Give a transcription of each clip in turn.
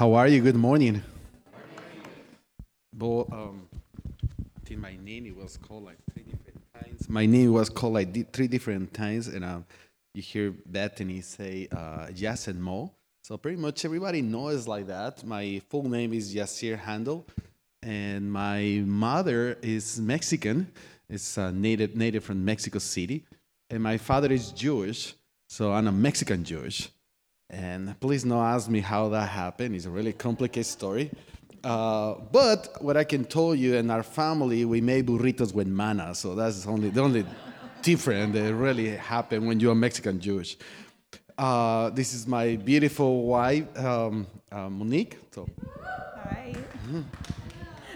How are you? Good morning. Well, um, I think my name was called like three different times. My name was called like three different times, and um, you hear Bethany say uh, Yes and Mo. So pretty much everybody knows like that. My full name is Yasir Handel, and my mother is Mexican. It's a native native from Mexico City, and my father is Jewish. So I'm a Mexican Jewish. And please don't ask me how that happened. It's a really complicated story. Uh, but what I can tell you, in our family, we make burritos with manna. So that's only the only difference that really happened when you're Mexican Jewish. Uh, this is my beautiful wife, um, uh, Monique. So Hi.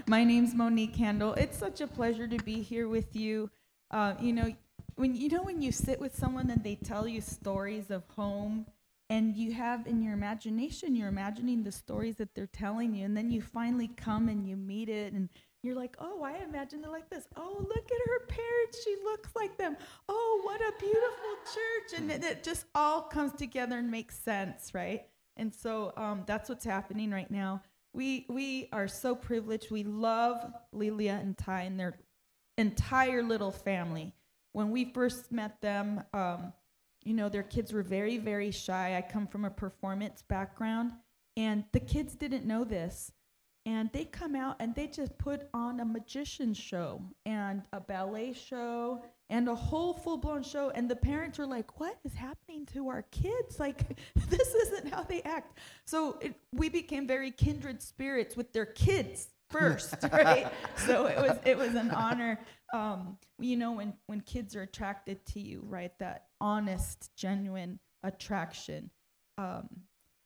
My name's Monique Handel. It's such a pleasure to be here with you. Uh, you know, when you know when you sit with someone and they tell you stories of home, and you have in your imagination, you're imagining the stories that they're telling you, and then you finally come and you meet it, and you're like, oh, I imagined it like this. Oh, look at her parents. She looks like them. Oh, what a beautiful church. And it, it just all comes together and makes sense, right? And so um, that's what's happening right now. We, we are so privileged. We love Lilia and Ty and their entire little family. When we first met them, um, you know, their kids were very, very shy. I come from a performance background, and the kids didn't know this. And they come out and they just put on a magician show and a ballet show and a whole full-blown show. And the parents were like what is happening to our kids? Like this isn't how they act. So it, we became very kindred spirits with their kids first right? So it was it was an honor um, you know when when kids are attracted to you right that honest genuine attraction um,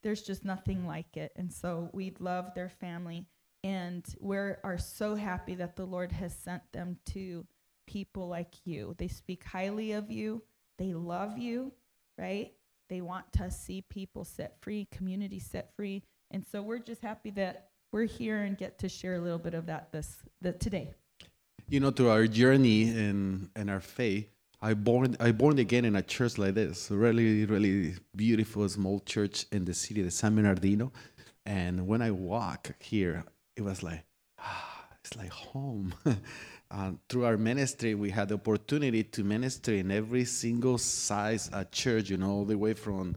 there's just nothing like it. And so we love their family. And we are so happy that the Lord has sent them to people like you. They speak highly of you, they love you, right? They want to see people set free, community set free. And so we're just happy that we're here and get to share a little bit of that this the, today. You know, through our journey in, in our faith, I born I born again in a church like this, really really beautiful small church in the city of San Bernardino, and when I walk here, it was like, ah, it's like home. uh, through our ministry, we had the opportunity to minister in every single size church, you know, all the way from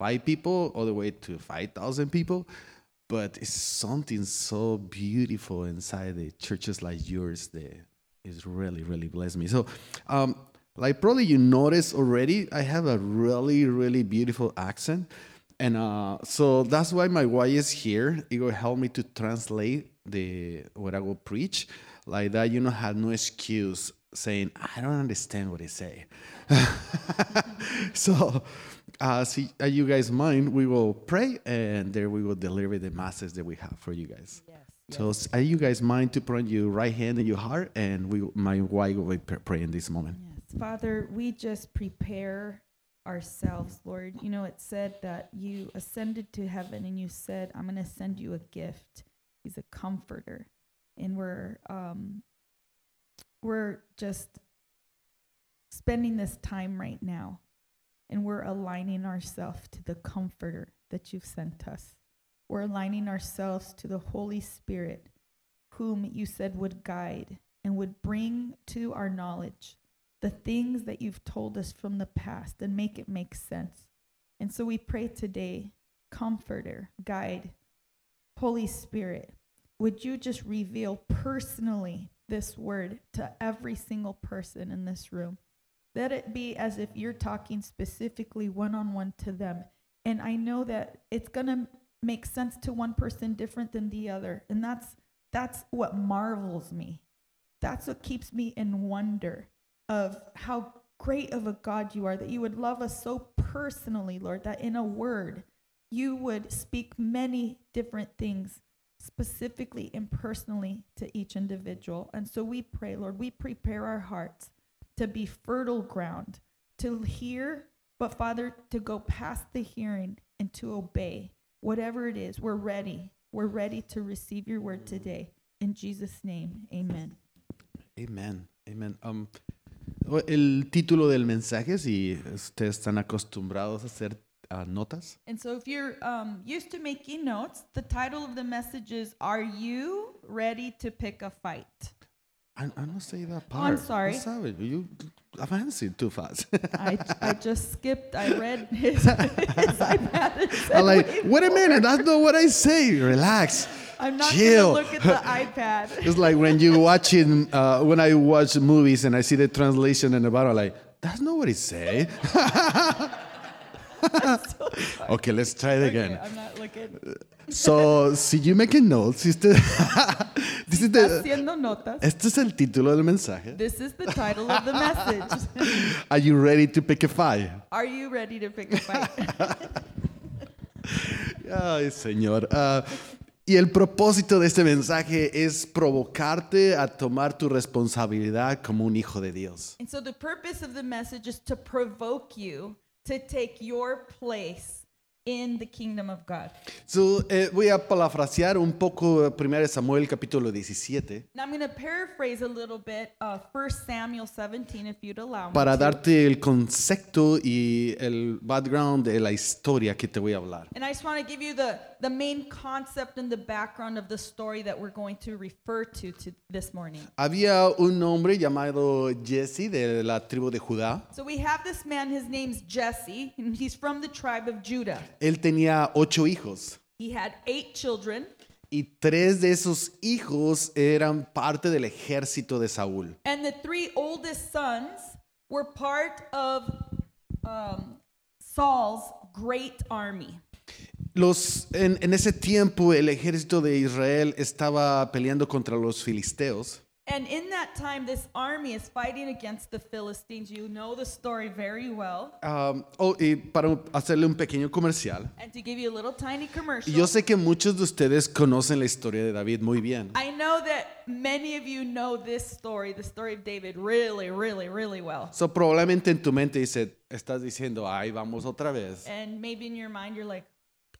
five people all the way to five thousand people. But it's something so beautiful inside the churches like yours that is really really blessed me. So. Um, like probably you noticed already, I have a really, really beautiful accent. And uh, so that's why my wife is here. It will help me to translate the what I will preach. Like that, you know, have no excuse saying, I don't understand what they say. so uh, see, you guys mind, we will pray and there we will deliver the masses that we have for you guys. Yes. So, are you guys mind to put your right hand in your heart, and we, my wife will pr- pray in this moment. Yes. Father, we just prepare ourselves, Lord. You know, it said that you ascended to heaven and you said, I'm going to send you a gift. He's a comforter. And we're um we're just spending this time right now and we're aligning ourselves to the comforter that you've sent us. We're aligning ourselves to the Holy Spirit whom you said would guide and would bring to our knowledge the things that you've told us from the past and make it make sense. And so we pray today, Comforter, Guide, Holy Spirit, would you just reveal personally this word to every single person in this room? Let it be as if you're talking specifically one on one to them. And I know that it's going to make sense to one person different than the other. And that's that's what marvels me. That's what keeps me in wonder of how great of a God you are, that you would love us so personally, Lord, that in a word, you would speak many different things specifically and personally to each individual. And so we pray, Lord, we prepare our hearts to be fertile ground, to hear, but Father, to go past the hearing and to obey. Whatever it is, we're ready. We're ready to receive your word today. In Jesus' name, amen. Amen. Amen. Um, el título del mensaje, si ustedes están acostumbrados a hacer ah, notas. And so, if you're um, used to making notes, the title of the message is Are You Ready to Pick a Fight? I, I don't say that Oh, I'm sorry. I'm sorry. You advancing too fast. I, I just skipped, I read his, his iPad. I'm like, "Wait, wait a minute, that's not what I say. Relax. I'm not chill. going to look at the iPad. It's like when you watching, uh, when I watch movies and I see the translation in the bottom, I'm like, that's not what it say. okay, let's try it Okay, again. I'm not looking. So, si you making notes, si usted, this is the, Haciendo notas. este es el título del mensaje. This is the title of the message. Are you ready to pick a fight? Are you ready to pick a fight? Ay, Señor. Ah, y el propósito de este mensaje es provocarte a tomar tu responsabilidad como un hijo de Dios. and so the purpose of the message is to provoke you to take your place in the kingdom of God. So, eh, voy a parafrasear un poco 1 Samuel capítulo 17 Now I'm going to paraphrase a little bit uh, 1 Samuel 17, if you'd allow me. para to. darte el concepto y el background de la historia que te voy a hablar. And I just want to give you the, the main concept and the background of the story that we're going to refer to, to this morning. Había un hombre llamado Jesse de la tribu de Judá. So we have this man, his name's Jesse, and he's from the tribe of Judah. Él tenía ocho hijos. He had eight children, Y tres de esos hijos eran parte del ejército de Saúl. and the three oldest sons were part of um, Saul's great army. Los, en, en ese tiempo el ejército de Israel estaba peleando contra los filisteos. And in that time, this army is fighting against the Philistines. You know the story very well. Um, oh, y para hacerle un pequeño comercial. And to give you a little tiny commercial, yo sé que muchos de ustedes conocen la historia de David muy bien. I know that many of you know this story, the story of David, really, really, really well. So, probablemente en tu mente dice, estás diciendo, ay, vamos otra vez. And maybe in your mind, you're like,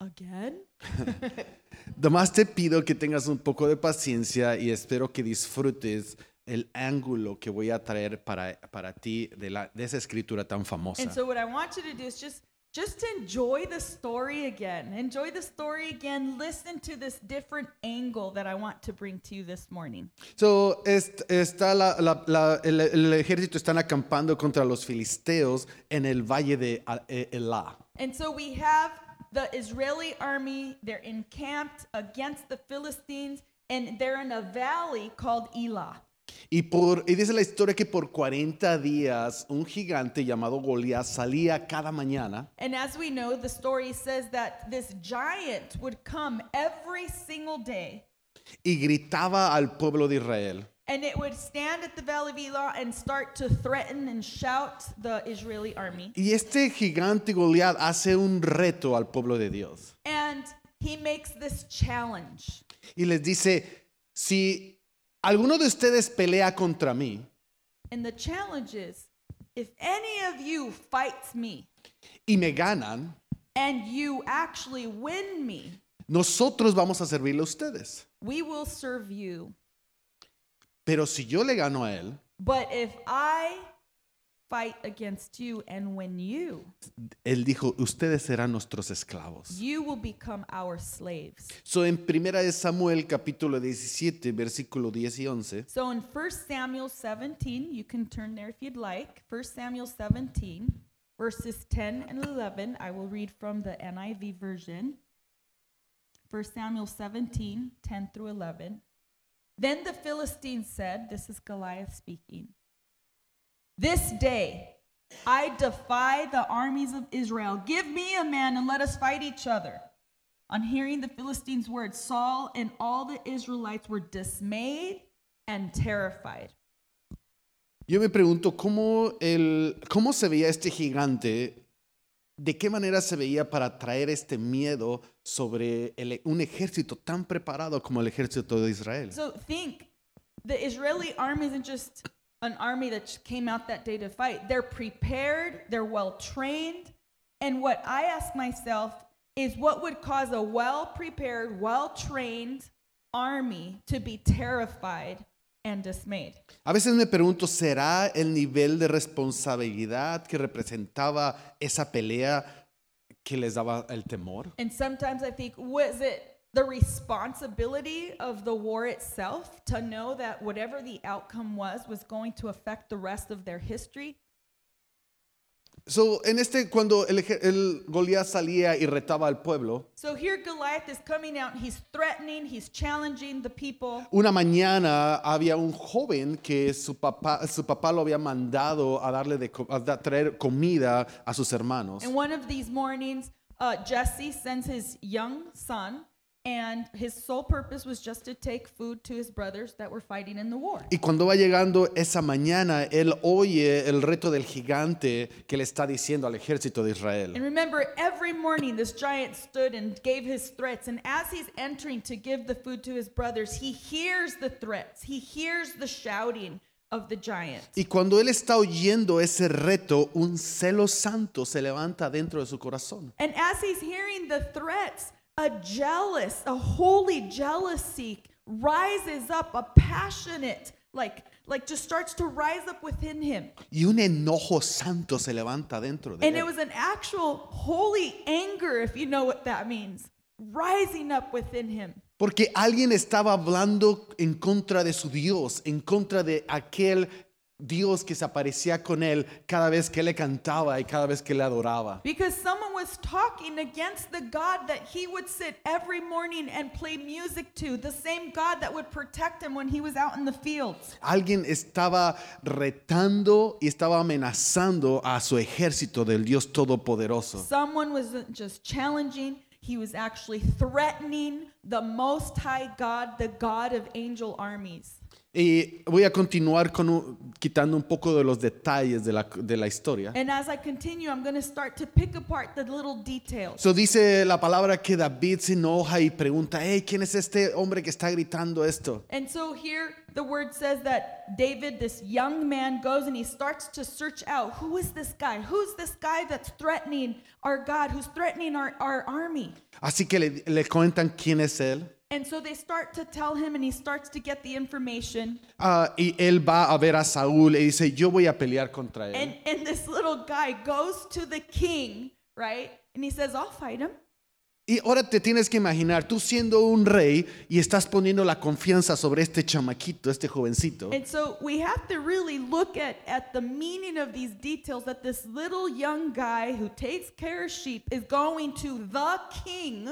again? Además te pido que tengas un poco de paciencia y espero que disfrutes el ángulo que voy a traer para, para ti de, la, de esa escritura tan famosa. And so what I want you to do is just just enjoy the story again. Enjoy the story again. Listen to this different angle that I want to bring to you this morning. So, est- está la- la- la- el, el ejército están acampando contra los filisteos en el valle de A- E- Elá. And so we have the Israeli army, they're encamped against the Philistines, and they're in a valley called Elah. Y, por, y dice la historia que por 40 días un gigante llamado Goliat salía cada mañana And as we know, the story says that this giant would come every single day y gritaba al pueblo de Israel. And it would stand at the valley of Elah and start to threaten and shout the Israeli army. Y este gigante Goliat hace un reto al pueblo de Dios. And he makes this challenge. Y les dice, si alguno de ustedes pelea contra mí And the challenge is if any of you fights me y me ganan, and you actually win me, nosotros vamos a servirle a ustedes. we will serve you. Pero si yo le gano a él, But if I fight against you and win you, él dijo, ustedes serán nuestros esclavos. you will become our slaves. So en primera de Samuel capítulo 17 versículo 10 y 11 So in 1 Samuel 17, you can turn there if you'd like. 1 Samuel 17, verses 10 and 11. I will read from the NIV version. 1 Samuel 17, 10 through 11. Then the Philistines said, This is Goliath speaking. This day I defy the armies of Israel. Give me a man and let us fight each other. On hearing the Philistines' words, Saul and all the Israelites were dismayed and terrified. Yo me pregunto cómo, el, cómo se veía este gigante, de qué manera se veía para traer este miedo sobre el- un ejército tan preparado como el ejército de Israel. So think the Israeli army isn't just an army that came out that day to fight. They're prepared, they're well trained. And what I ask myself is what would cause a well prepared, well trained army to be terrified and dismayed? A veces me pregunto, ¿será el nivel de responsabilidad que representaba esa pelea que les daba el temor. And sometimes I think, was it the responsibility of the war itself to know that whatever the outcome was was going to affect the rest of their history? So, en este, cuando el, el Goliat salía y retaba al pueblo, So here Goliath is coming out, he's threatening, he's challenging the people. una mañana había un joven que su papá, su papá lo había mandado a darle de, co- a da- traer comida a sus hermanos. And one of these mornings, uh, Jesse sends his young son, and his sole purpose was just to take food to his brothers that were fighting in the war. Y cuando va llegando esa mañana, él oye el reto del gigante que le está diciendo al ejército de And remember, every morning this giant stood and gave his threats. And as he's entering to give the food to his brothers, he hears the threats, he hears the shouting of the giant. Y cuando él está oyendo ese reto, un celo santo se levanta dentro de su corazón. And as he's hearing the threats, a jealous, a holy jealousy rises up, a passionate, like, like just starts to rise up within him. Y un enojo santo se levanta dentro de And it was an actual holy anger, if you know what that means, rising up within him. Porque alguien estaba hablando en contra de su Dios, en contra de aquel Dios que se aparecía con él cada vez que le cantaba y cada vez que le adoraba. Because someone was talking against the God that he would sit every morning and play music to, the same God that would protect him when he was out in the fields. Alguien estaba retando y estaba amenazando a su ejército del Dios Todopoderoso. Someone wasn't just challenging, he was actually threatening the Most High God, the God of angel armies. Y voy a continuar con un- quitando un poco de los detalles de la, de la historia. And as I continue, I'm going to start to pick apart the little details. So dice la palabra que David se enoja y pregunta, hey, ¿quién es este hombre que está gritando esto? And so here the word says that David, this young man, goes and he starts to search out who is this guy? Who's this guy that's threatening our God? Who's threatening our, our army? Así que le, le cuentan quién es él. And so they start to tell him, and he starts to get the information. Ah, y él va a ver a Saúl y dice, yo voy a pelear contra él. And, and this little guy goes to the king, right? And he says, I'll fight him. Y ahora te tienes que imaginar, tú siendo un rey y estás poniendo la confianza sobre este chamaquito, este jovencito. And so we have to really look at, at the meaning of these details that this little young guy who takes care of sheep is going to the king,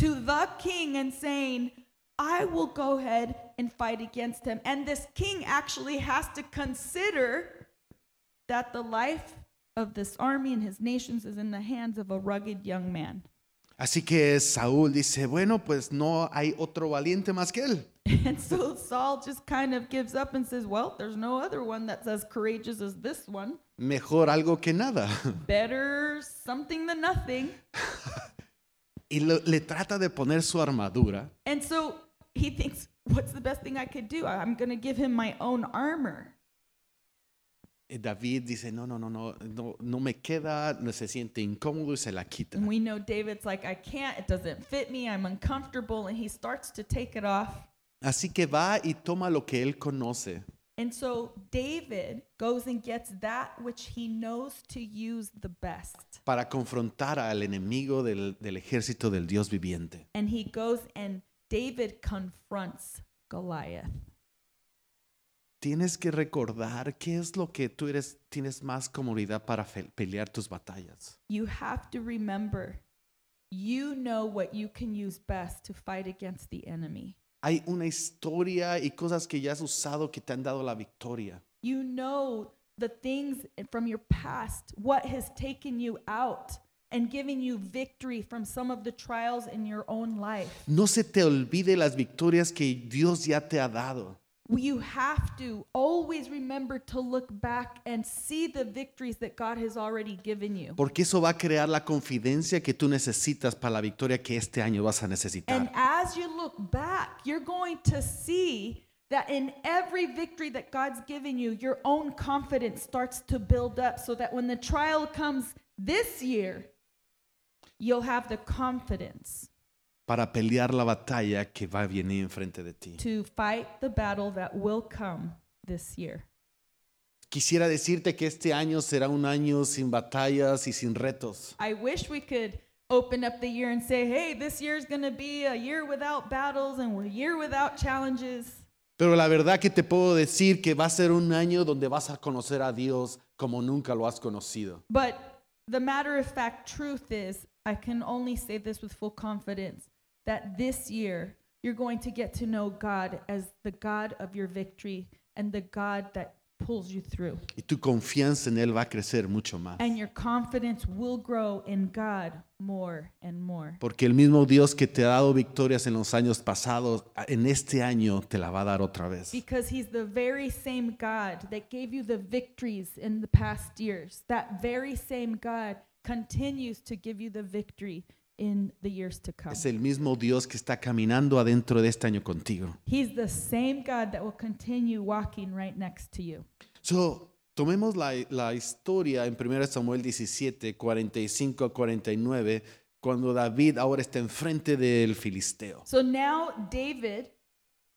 to the king and saying, I will go ahead and fight against him. And this king actually has to consider that the life of this army and his nations is in the hands of a rugged young man. Así que Saúl dice, bueno, pues no hay otro valiente más que él. And so Saul just kind of gives up and says, Well, there's no other one that's as courageous as this one. Mejor algo que nada. better something than nothing. Y lo- le trata de poner su armadura. And so he thinks, what's the best thing I could do? I'm going to give him my own armor. Y David dice, no, no, no, no, no, no me queda, no se siente incómodo y se la quita. And we know David's like, I can't, it doesn't fit me, I'm uncomfortable. And he starts to take it off. Así que va y toma lo que él conoce. And so David goes and gets that which he knows to use the best. para confrontar al enemigo del, del ejército del Dios viviente. And he goes and David confronts Goliath. Tienes que recordar qué es lo que tú eres, tienes más comodidad para pelear tus batallas. You have to remember, you know what you can use best to fight against the enemy. Hay una historia y cosas que ya has usado que te han dado la victoria. You know the things from your past, what has taken you out and given you victory from some of the trials in your own life. No se te olvide las victorias que Dios ya te ha dado. You have to always remember to look back and see the victories that God has already given you. Porque eso va a crear la confidencia que tú necesitas para la victoria que este año vas a necesitar. And as you look back, you're going to see that in every victory that God's given you, your own confidence starts to build up so that when the trial comes this year, you'll have the confidence Para pelear la batalla que va a venir enfrente de ti. to fight the battle that will come this year. quisiera decirte que este año será un año sin batallas y sin retos. I wish we could open up the year and say, hey, this year is going to be a year without battles and a year without challenges. Pero la verdad que te puedo decir que va a ser un año donde vas a conocer a Dios como nunca lo has conocido. But the matter of fact truth is, I can only say this with full confidence that this year you're going to get to know God as the God of your victory and the God that pulls you through. Y tu confianza en Él va a crecer mucho más. And your confidence will grow in God more and more. Porque el mismo Dios que te ha dado victorias en los años pasados, en este año te la va a dar otra vez. Because he's the very same God that gave you the victories in the past years. That very same God continues to give you the victory in the years to come. Es el mismo Dios que está caminando adentro de este año contigo. He's the same God that will continue walking right next to you. So, tomemos la, la historia en 1 Samuel 17, 45 a 49, cuando David ahora está enfrente del filisteo. So now David,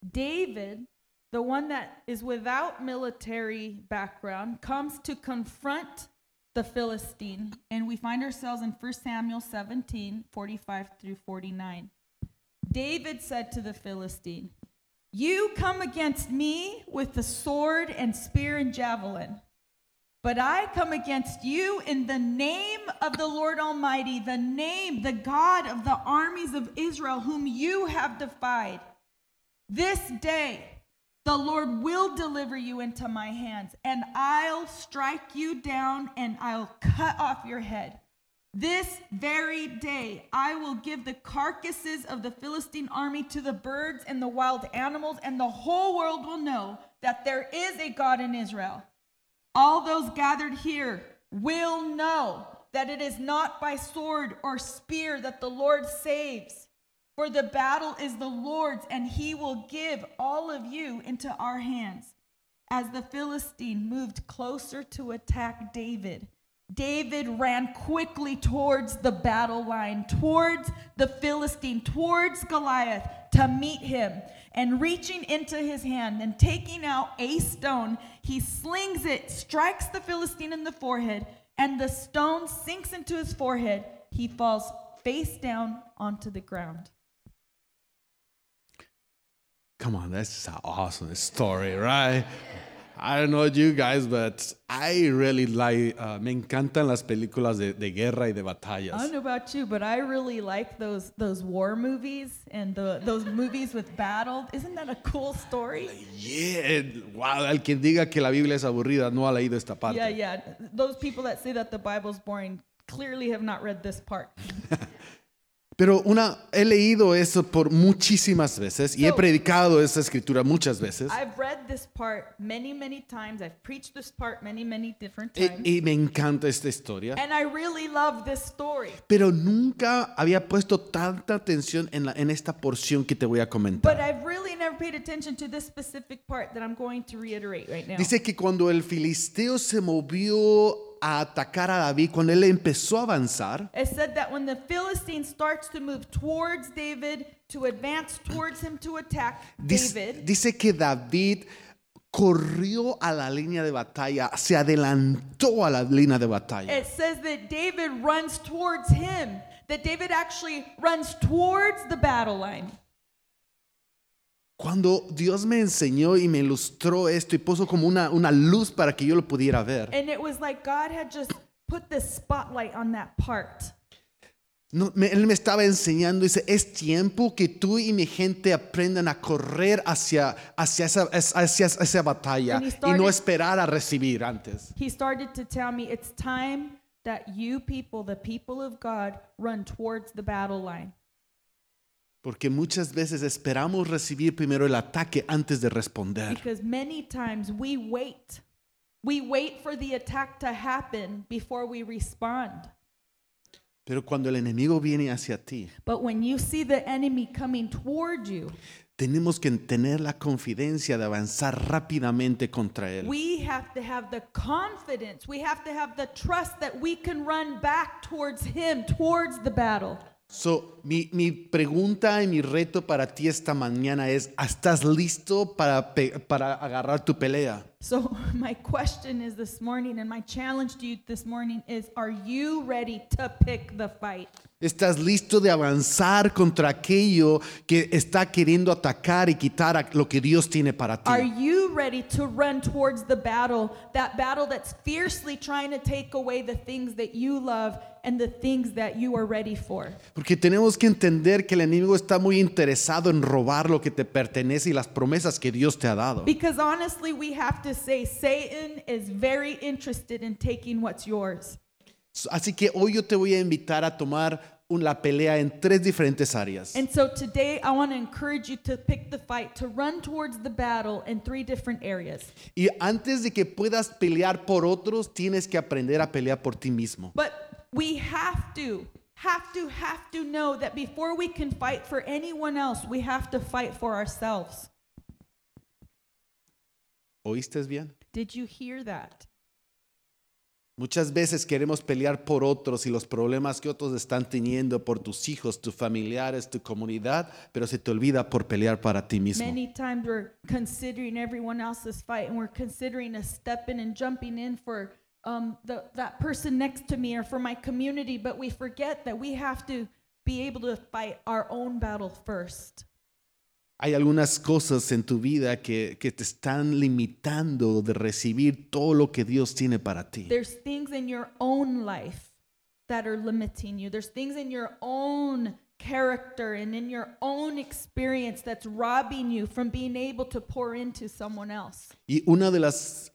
David, the one that is without military background, comes to confront the Philistine. And we find ourselves in 1 Samuel 17, 45 through 49. David said to the Philistine, You come against me with the sword and spear and javelin. But I come against you in the name of the Lord Almighty, the name, the God of the armies of Israel, whom you have defied. This day the Lord will deliver you into my hands, and I'll strike you down and I'll cut off your head. This very day I will give the carcasses of the Philistine army to the birds and the wild animals, and the whole world will know that there is a God in Israel. All those gathered here will know that it is not by sword or spear that the Lord saves. For the battle is the Lord's, and he will give all of you into our hands. As the Philistine moved closer to attack David, David ran quickly towards the battle line, towards the Philistine, towards Goliath to meet him. And reaching into his hand and taking out a stone, he slings it, strikes the Philistine in the forehead, and the stone sinks into his forehead. He falls face down onto the ground. Come on, that's an awesome story, right? I don't know you guys, but I really like, uh, me encantan las películas de, de guerra y de batallas. I don't know about you, but I really like those those war movies and the, those movies with battle. Isn't that a cool story? Yeah, wow, al quien diga que la Biblia es aburrida no ha leído esta parte. Yeah, yeah. Those people that say that the Bible's boring clearly have not read this part. Pero una, he leído eso por muchísimas veces y he predicado esa escritura muchas veces. I've read this part many, many times. I've preached this part many, many different Y, times. y me encanta esta historia. And I really love this story. Pero nunca había puesto tanta atención en, la, en esta porción que te voy a comentar. But I've really never paid attention to this specific part that I'm going to reiterate right now. Dice que cuando el filisteo se movió a atacar a David, cuando él empezó a avanzar, It said that when the Philistine starts to move towards David, to advance towards him to attack dice, David, dice que David corrió a la línea de batalla, se adelantó a la línea de batalla. it says that David runs towards him, that David actually runs towards the battle line. Cuando Dios me enseñó y me ilustró esto y puso como una, una luz para que yo lo pudiera ver, And it was like God had just put the spotlight on that part. no, me- Él me estaba enseñando, dice, es tiempo que tú y mi gente aprendan a correr hacia, hacia, esa, hacia esa batalla he y started- no esperar a recibir antes. He started to tell me it's time that you people, the people of God, run towards the battle line. Porque muchas veces esperamos recibir primero el ataque antes de responder. Because many times we wait. We wait for the attack to happen before we respond. Pero cuando el enemigo viene hacia ti, But when you see the enemy coming toward you, tenemos que tener la confidencia de avanzar rápidamente contra él. we have to have the confidence, we have to have the trust that we can run back towards him, towards the battle. So, mi, mi pregunta y mi reto para ti esta mañana es, ¿estás listo para, para agarrar tu pelea? So, my question is this morning, and my challenge to you this morning is Are you ready to pick the fight? ¿Estás listo de avanzar contra aquello que está queriendo atacar y quitar lo que Dios tiene para ti? Are you ready to run towards the battle, that battle that's fiercely trying to take away the things that you love and the things that you are ready for? Porque tenemos que entender que el enemigo está muy interesado en robar lo que te pertenece y las promesas que Dios te ha dado. Because honestly, we have to say Satan is very interested in taking what's yours. Así que hoy yo te voy a invitar a tomar la pelea en tres diferentes áreas. And so today, I want to encourage you to pick the fight, to run towards the battle in three different areas. Y antes de que puedas pelear por otros, tienes que aprender a pelear por ti mismo. But we have to, have to, have to know that before we can fight for anyone else, we have to fight for ourselves. ¿Oíste bien? Did you hear that? Muchas veces queremos pelear por otros y los problemas que otros están teniendo por tus hijos, tus familiares, tu comunidad, pero se te olvida por pelear para ti mismo. Many times we're considering everyone else's fight and we're considering a stepping and jumping in for um, the, that person next to me or for my community, but we forget that we have to be able to fight our own battle first. Hay algunas cosas en tu vida que, que te están limitando de recibir todo lo que Dios tiene para ti. There's things in your own life that are limiting you. There's things in your own character and in your own experience that's robbing you from being able to pour into someone else. Y una de las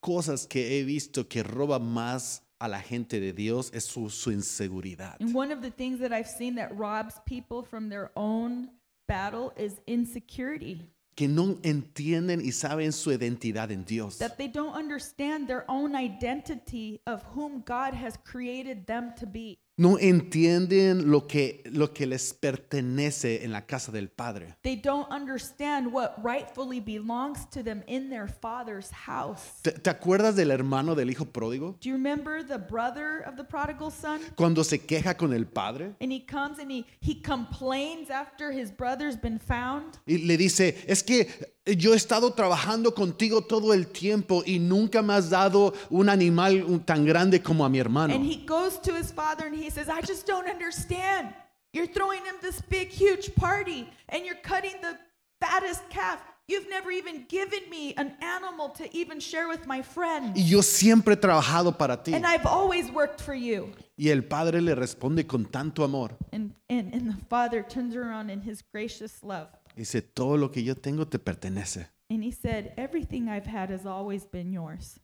cosas que he visto que roba más a la gente de Dios es su, su inseguridad. And one of the things that I've seen that robs people from their own battle is insecurity. Que no entienden y saben su identidad en Dios. That they don't understand their own identity of whom God has created them to be. No entienden lo que, lo que les pertenece en la casa del Padre. They don't understand what rightfully belongs to them in their father's house. ¿Te, te acuerdas del hermano del hijo pródigo? Do you remember the brother of the prodigal son? Cuando se queja con el padre And he comes and he, he complains after his brother's been found. y le dice, es que yo he estado trabajando contigo todo el tiempo y nunca me has dado un animal tan grande como a mi hermano. And he goes to his father and he says, I just don't understand. You're throwing him this big, huge party and you're cutting the fattest calf. You've never even given me an animal to even share with my friends. Y yo siempre he trabajado para ti. And I've always worked for you. Y el padre le responde con tanto amor. And, and, and the father turns around in his gracious love. Dice, todo lo que yo tengo te pertenece. And he said, Everything I've had has always been yours.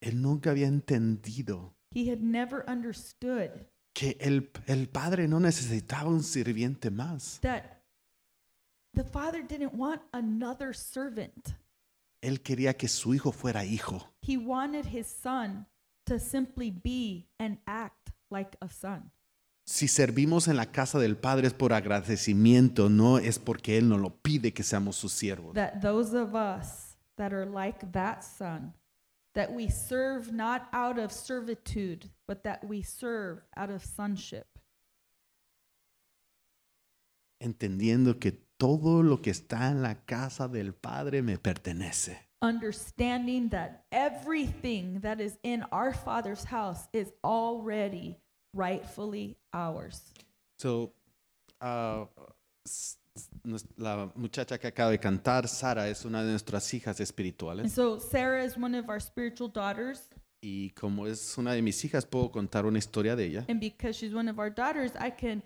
Él nunca había entendido He had never understood que el, el padre no necesitaba un sirviente más. that the father didn't want another servant. Él quería que su hijo fuera hijo. He wanted his son to simply be and act like a son. Si servimos en la casa del Padre es por agradecimiento, no es porque Él nos lo pide que seamos sus siervos. That those of us that are like that son, that we serve not out of servitude, but that we serve out of sonship. Entendiendo que todo lo que está en la casa del Padre me pertenece. Understanding that everything that is in our Father's house is already rightfully ours. So, nos- la muchacha que acaba de cantar, Sara, es una de nuestras hijas And so Sarah is one of our spiritual daughters, Y como es una de mis hijas, puedo contar una historia de ella. and because she's one of our daughters, I can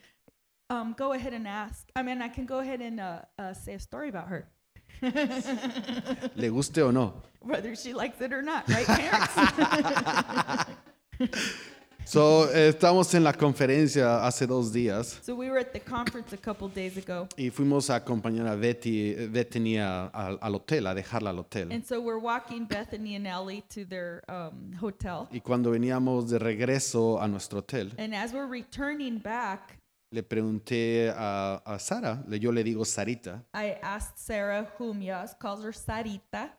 um, go ahead and ask. I mean, I can go ahead and uh, uh, say a story about her, Le guste o no. whether she likes it or not, right, parents? So, eh, estamos en la conferencia hace dos días. So we were at the conference a couple days ago, y fuimos a acompañar a Betty, eh, Bethany a- al- al hotel, a dejarla al hotel. and so we're walking Bethany and Ellie to their um, hotel, Y cuando veníamos de regreso a nuestro hotel, and as we're returning back, le pregunté a, a Sara, le- yo le digo Sarita, I asked Sarah, whom Yas calls her Sarita,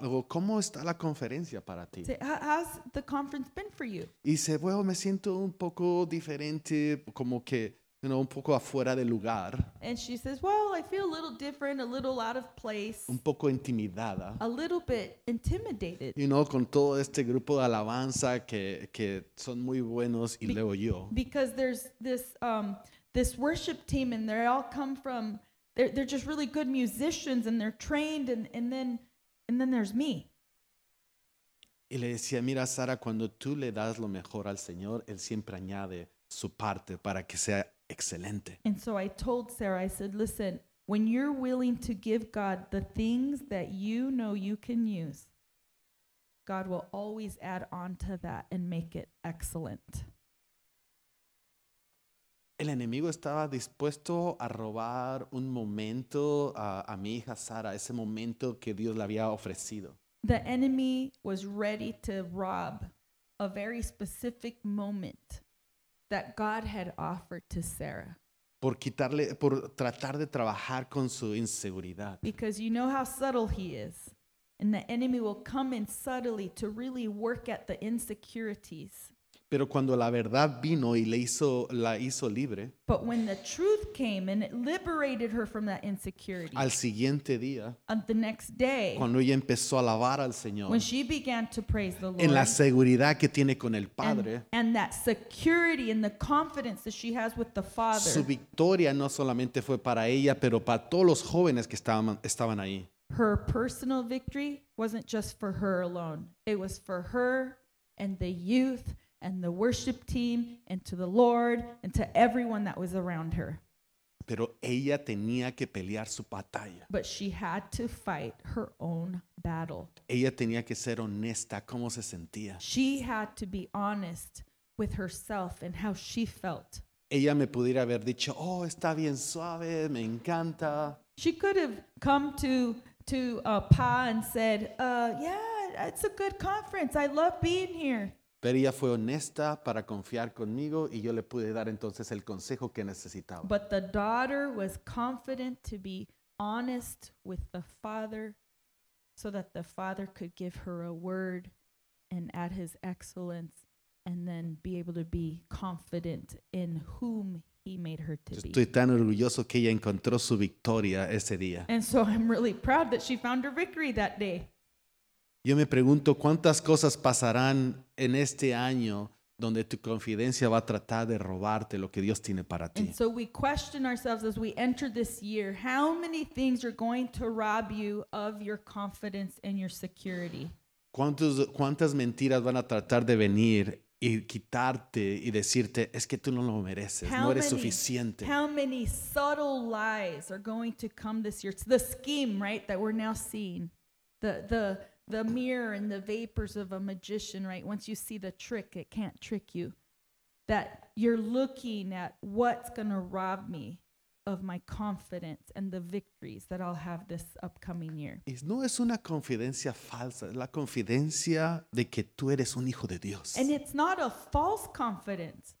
digo, ¿cómo está la conferencia para ti? say, "How- how's the conference been for you? Y dice, bueno, me siento un poco diferente, como que you know, un poco afuera de lugar, And she says, Well, I feel a little different, a little out of place, un poco intimidada, a little bit intimidated. you know, con todo este grupo de alabanza que, que son muy buenos y Be- luego yo. Because there's this um, this worship team and they all come from they're they're just really good musicians and they're trained and, and then and then there's me. Y le decía, mira Sara, cuando tú le das lo mejor al Señor, Él siempre añade su parte para que sea excelente. And so I told Sarah, I said, listen, when you're willing to give God the things that you know you can use, God will always add on to that and make it excellent. El enemigo estaba dispuesto a robar un momento a, a mi hija Sara, ese momento que Dios le había ofrecido. The enemy was ready to rob a very specific moment that God had offered to Sarah. Por quitarle, por tratar de trabajar con su inseguridad. Because you know how subtle he is. And the enemy will come in subtly to really work at the insecurities. Pero cuando la verdad vino y le hizo, la hizo libre, But when the truth came and it liberated her from that insecurity, al siguiente día, on the next day, cuando ella empezó a alabar al Señor, when she began to praise the Lord, en la seguridad que tiene con el Padre, and, and that security and the confidence that she has with the su Father, victoria no solamente fue para ella, pero para todos los jóvenes que estaban, estaban ahí. her personal victory wasn't just for her alone. It was for her and the youth and the worship team and to the Lord and to everyone that was around her. Pero ella tenía que pelear su batalla. But she had to fight her own battle. Ella tenía que ser honesta cómo se sentía. She had to be honest with herself and how she felt. Ella me pudiera haber dicho, oh, está bien suave, me encanta. She could have come to to uh, Pa and said, uh, "Yeah, it's a good conference. I love being here." Pero ella fue honesta para confiar conmigo y yo le pude dar entonces el consejo que necesitaba. But the daughter was confident to be honest with the father, so that the father could give her a word and add his excellence, and then be able to be confident in whom he made her to be. Estoy tan orgulloso que ella encontró su victoria ese día. And so I'm really proud that she found her victory that day. Yo me pregunto cuántas cosas pasarán en este año donde tu confidencia va a tratar de robarte lo que Dios tiene para ti. And so we question ourselves as we enter this year how many things are going to rob you of your confidence and your security? ¿Cuántos, ¿Cuántas mentiras van a tratar de venir y quitarte y decirte, es que tú no lo mereces, no eres suficiente? how many subtle lies are going to come this year? It's the scheme, right, that we're now seeing. The the the mirror and the vapors of a magician, right? Once you see the trick, it can't trick you. That you're looking at what's going to rob me of my confidence and the victories that I'll have this upcoming year. Y no es una confidencia falsa, es la confidencia de que tú eres un hijo de Dios. And it's not a false confidence.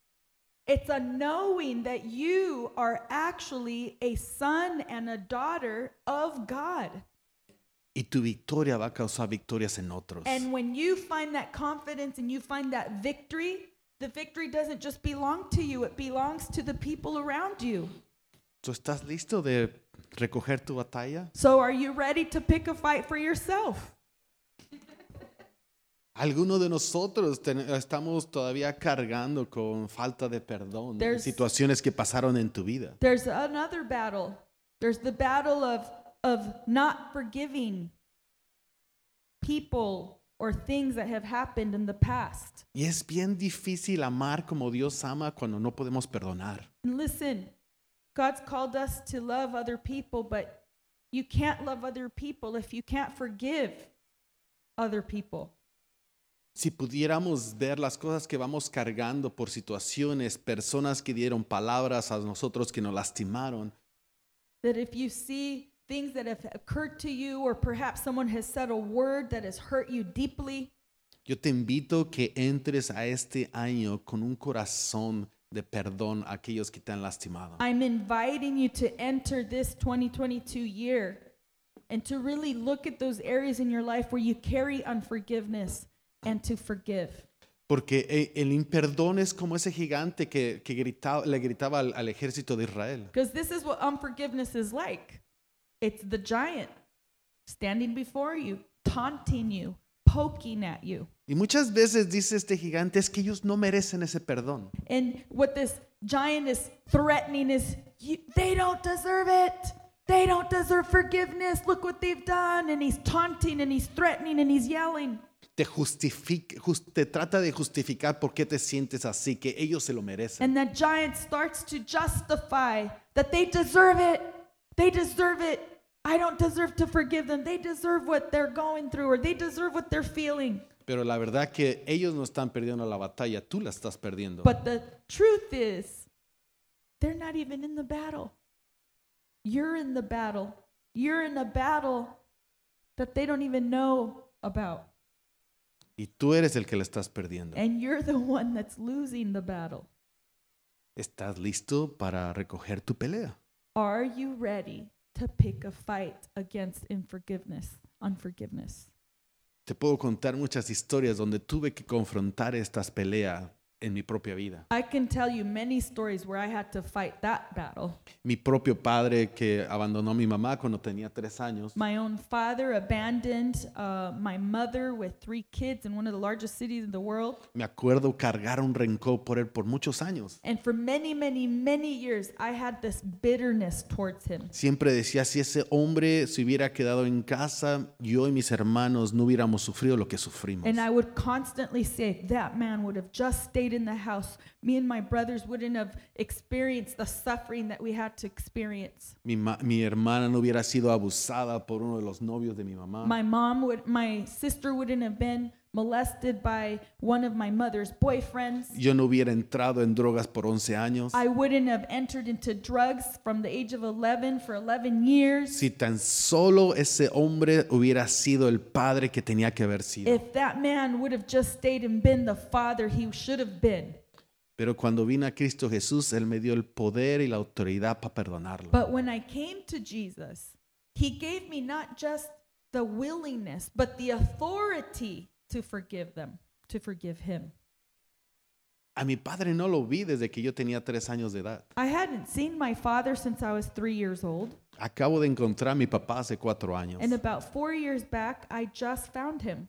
It's a knowing that you are actually a son and a daughter of God. Y tu victoria va a causar victorias en otros. And when you find that confidence and you find that victory, the victory doesn't just belong to you, it belongs to the people around you. ¿Tú estás listo de recoger tu batalla? So are you ready to pick a fight for yourself? Algunos de nosotros estamos todavía cargando con falta de perdón, There's- situaciones que pasaron en tu vida. There's another battle. There's the battle of of not forgiving people or things that have happened in the past. Y es bien difícil amar como Dios ama cuando no podemos perdonar. And listen, God's called us to love other people, but you can't love other people if you can't forgive other people. Si pudiéramos ver las cosas que vamos cargando por situaciones, personas que dieron palabras a nosotros que nos lastimaron, That if you see things that have occurred to you, or perhaps someone has said a word that has hurt you deeply, yo te invito que entres a este año con un corazón de perdón a aquellos que te han lastimado. I'm inviting you to enter this 2022 year and to really look at those areas in your life where you carry unforgiveness and to forgive. Porque el imperdón es como ese gigante que, que gritaba, le gritaba al, al ejército de Israel. Because this is what unforgiveness is like it's the giant standing before you, taunting you, poking at you. Y muchas veces dice este gigante es que ellos no merecen ese perdón. And what this giant is threatening is you, they don't deserve it. They don't deserve forgiveness. Look what they've done. And he's taunting and he's threatening and he's yelling. Te, justifica, jus- te trata de justificar por qué te sientes así, que ellos se lo merecen. And that giant starts to justify that they deserve it. They deserve it. I don't deserve to forgive them. They deserve what they're going through or they deserve what they're feeling. Pero la verdad que ellos no están perdiendo la batalla, tú la estás perdiendo. But the truth is, they're not even in the battle. You're in the battle. You're in a battle that they don't even know about. Y tú eres el que la estás perdiendo. And you're the one that's losing the battle. ¿Estás listo para recoger tu pelea? Are you ready to pick a fight against unforgiveness? Unforgiveness. Te puedo contar muchas historias donde tuve que confrontar estas peleas en mi propia vida. I can tell you many stories where I had to fight that battle. Mi propio padre que abandonó a mi mamá cuando tenía tres años. My own father abandoned uh, my mother with three kids in one of the largest cities in the world. Me acuerdo cargar un rencor por él por muchos años. And for many, many, many years, I had this bitterness towards him. Siempre decía, si ese hombre se hubiera quedado en casa, yo y mis hermanos no hubiéramos sufrido lo que sufrimos. And I would constantly say, that man would have just stayed in the house. Me and my brothers wouldn't have experienced the suffering that we had to experience. Mi, mi hermana no hubiera sido abusada por uno de los novios de mi mamá. My mom would, my sister wouldn't have been molested by one of my mother's boyfriends. Yo no hubiera entrado en drogas por 11 años. I wouldn't have entered into drugs from the age of 11 for 11 years. Si tan solo ese hombre hubiera sido el padre que tenía que haber sido. If that man would have just stayed and been the father he should have been. Pero cuando vino a Cristo Jesús, Él me dio el poder y la autoridad para perdonarlo. But when I came to Jesus, he gave me not just the willingness, but the authority to forgive them, to forgive him. A mi padre no lo vi desde que yo tenía tres años de edad. I hadn't seen my father since I was three years old. Acabo de encontrar a mi papá hace cuatro años. And about four years back, I just found him.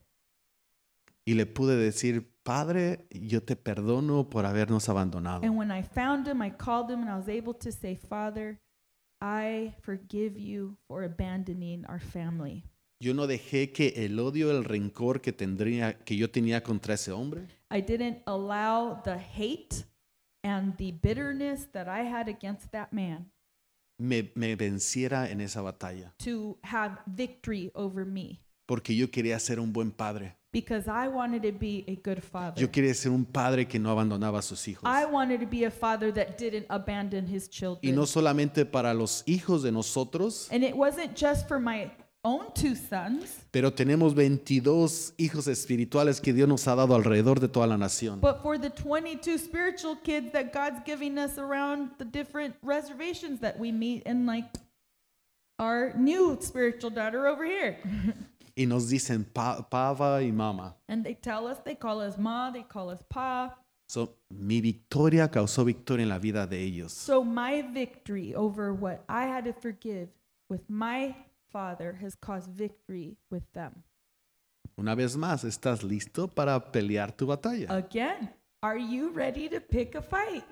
Y le pude decir, Padre, yo te perdono por habernos abandonado. And when I found him, I called him and I was able to say, Father, I forgive you for abandoning our family. Yo no dejé que el odio, el rencor que tendría, que yo tenía contra ese hombre, I didn't allow the hate and the bitterness that I had against that man me, me venciera en esa batalla. to have victory over me Porque yo quería ser un buen padre. because I wanted to be a good father. Yo quería ser un padre que no abandonaba a sus hijos. I wanted to be a father that didn't abandon his Y children. no solamente para los hijos de nosotros, and it wasn't just for my own two sons, pero tenemos 22 hijos espirituales que Dios nos ha dado alrededor de toda la nación. but for the 22 spiritual kids that God's giving us around the different reservations that we meet and like our new spiritual daughter over here. Y nos dicen pa- pava y mama. and they tell us, they call us ma, they call us pa. So, mi victoria causó victoria en la vida de ellos. So my victory over what I had to forgive with my father has caused victory with them. Una vez más, ¿estás listo para pelear tu batalla? Again, are you ready to pick a fight?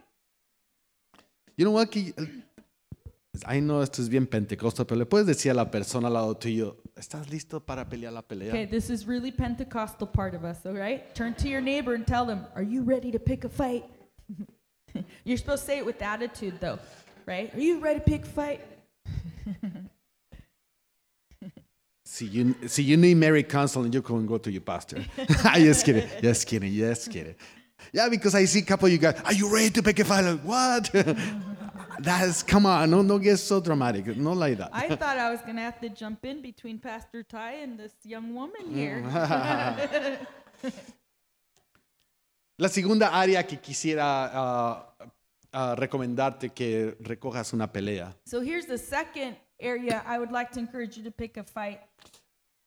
You know what? Que- Ay, no, esto es bien pentecostal, pero le puedes decir a la persona al lado tuyo, ¿estás listo para pelear la pelea? Okay, this is really Pentecostal part of us, all right? Turn to your neighbor and tell them, Are you ready to pick a fight? You're supposed to say it with attitude, though, right? Are you ready to pick a fight? Si you, si you need marriage counseling, you can go to your pastor. just kidding, just kidding, just kidding. Yeah, because I see a couple of you guys, are you ready to pick a fight? Like, what? That's, come on, no, don't get so dramatic. Not like that. I thought I was going to have to jump in between Pastor Ty and this young woman here. La segunda área que quisiera ah, ah, recomendarte que recojas una pelea. So here's the second area I would like to encourage you to pick a fight.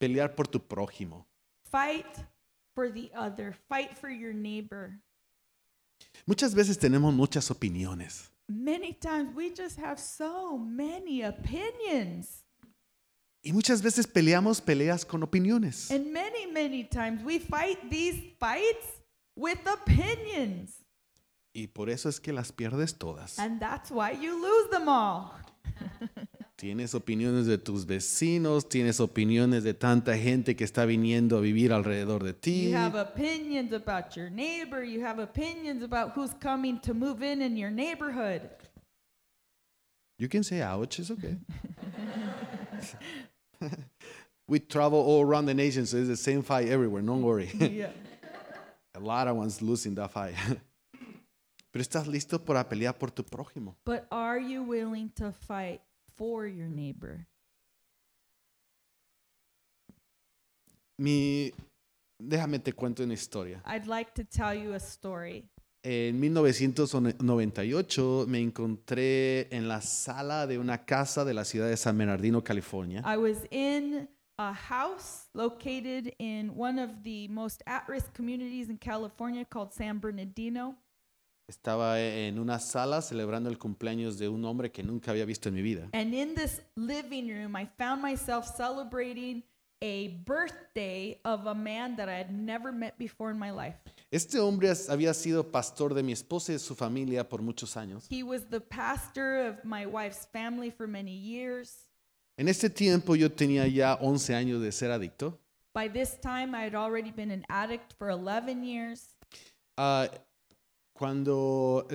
Pelear por tu prójimo. Fight for the other. Fight for your neighbor. Muchas veces tenemos muchas opiniones. Many times we just have so many opinions. Y muchas veces peleamos peleas con opiniones. And many, many times we fight these fights with opinions. Y por eso es que las pierdes todas. And that's why you lose them all. Tienes opiniones de tus vecinos, tienes opiniones de tanta gente que está viniendo a vivir alrededor de ti. You have opinions about your neighbor. You have opinions about who's coming to move in in your neighborhood. You can say ouch, it's okay. we travel all around the nation, so it's the same fight everywhere, don't worry. yeah. A lot of ones losing that fight. Pero estás listo para pelear por tu prójimo. But are you willing to fight for your neighbor? Mi, déjame te cuento una historia. I'd like to tell you a story. En 1998 me encontré en la sala de una casa de la ciudad de San Bernardino, California. I was in a house located in one of the most at risk communities in California called San Bernardino. Estaba en una sala celebrando el cumpleaños de un hombre que nunca había visto en mi vida. And in this living room, I found myself celebrating a birthday of a man that I had never met before in my life. Este hombre había sido pastor de mi esposa y de su familia por muchos años. He was the pastor of my wife's family for many years. En este tiempo yo tenía ya 11 años de ser adicto. By this time, I had already been an addict for 11 years. Ah, cuando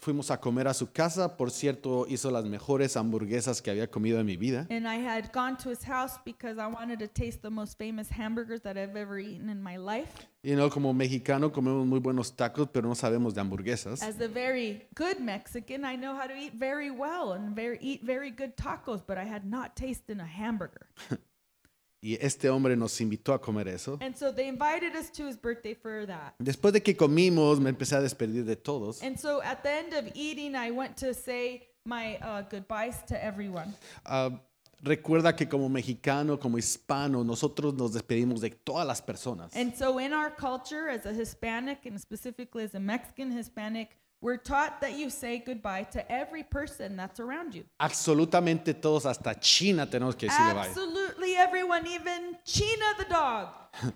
fuimos a comer a su casa, por cierto, hizo las mejores hamburguesas que había comido en mi vida. And I had gone to his house because I wanted to taste the most famous hamburgers that I've ever eaten in my life. Y no, como mexicano comemos muy buenos tacos, pero no sabemos de hamburguesas. As a very good Mexican, I know how to eat very well and very eat very good tacos, but I had not tasted a hamburger. Y este hombre nos invitó a comer eso. And so they invited us to his birthday for that. Después de que comimos, me empecé a despedir de todos. And so at the end of eating, I went to say my uh, goodbyes to everyone. Ah, recuerda que como mexicano, como hispano, nosotros nos despedimos de todas las personas. And so in our culture, as a Hispanic and specifically as a Mexican Hispanic, we're taught that you say goodbye to every person that's around you. Absolutamente todos, hasta China tenemos que decirle bye. Absolutely everyone, even China the dog.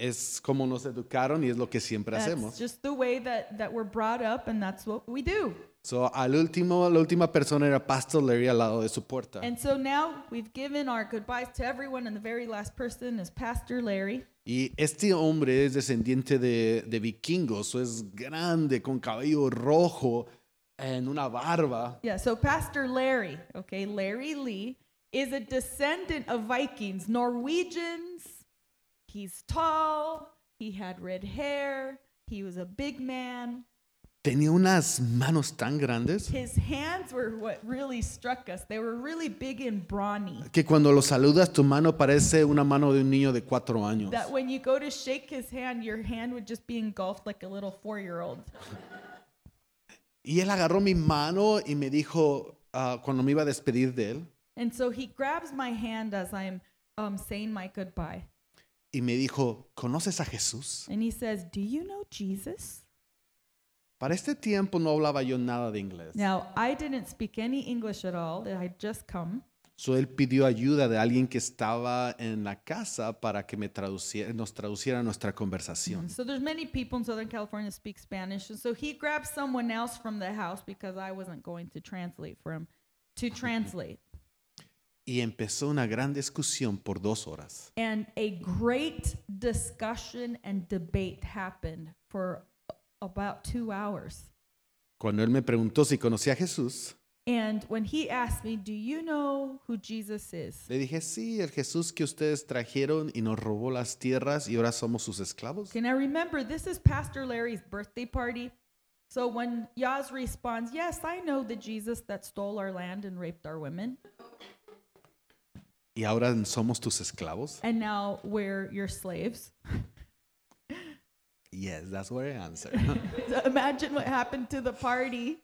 Es como nos educaron y es lo que siempre That's hacemos. just the way that, that we're brought up, and that's what we do. So, al último, la última persona era Pastor Larry al lado de su puerta. And so now we've given our goodbyes to everyone, and the very last person is Pastor Larry. Y este hombre es descendiente de, de vikingos, o es grande, con cabello rojo, en una barba. Yeah, so Pastor Larry, okay, Larry Lee, is a descendant of Vikings, Norwegians. He's tall, he had red hair, he was a big man. Tenía unas manos tan grandes His hands were what really struck us. They were really big and brawny. que cuando lo saludas tu mano parece una mano de un niño de cuatro años. That when you go to shake his hand, your hand would just be engulfed like a little four year old. Y él agarró mi mano y me dijo, ah, cuando me iba a despedir de él, And so he grabs my hand as I'm um, saying my goodbye. y me dijo, ¿conoces a Jesús? And he says, Do you know Jesus? Para este tiempo no hablaba yo nada de inglés. Now, I didn't speak any English at all. I had just come. So él pidió ayuda de alguien que estaba en la casa para que me traduciera, nos traduciera nuestra conversación. So there's many people in Southern California speak Spanish. And so he grabbed someone else from the house because I wasn't going to translate for him to translate. Y empezó una gran discusión por dos horas. And a great discussion and debate happened for about two hours. Cuando él me preguntó si conocía a Jesús, And when he asked me, Do you know who Jesus is? le dije, sí, el Jesús que ustedes trajeron y nos robó las tierras y ahora somos sus esclavos. Can I remember this is Pastor Larry's birthday party? So when Yaz responds, Yes, I know the Jesus that stole our land and raped our women, Y ahora somos tus esclavos. and now we're your slaves. Yes, that's what I answered. So imagine what happened to the party.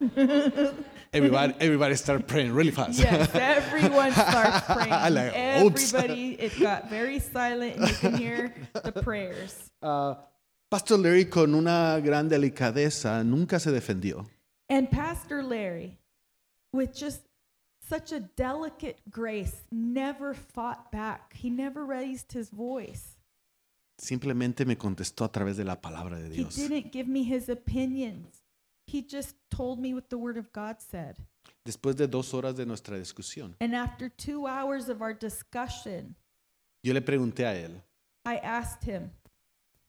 everybody, everybody started praying really fast. Yes, everyone starts praying. Like, oops. Everybody, it got very silent, and you can hear the prayers. Ah, Pastor Larry, con una gran delicadeza, nunca se defendió. And Pastor Larry, with just such a delicate grace, never fought back. He never raised his voice. Simplemente me contestó a través de la palabra de He Dios. didn't give me his opinions. He just told me what the Word of God said. Después de dos horas de nuestra discusión, And after two hours of our discussion, yo le pregunté a él, I asked him,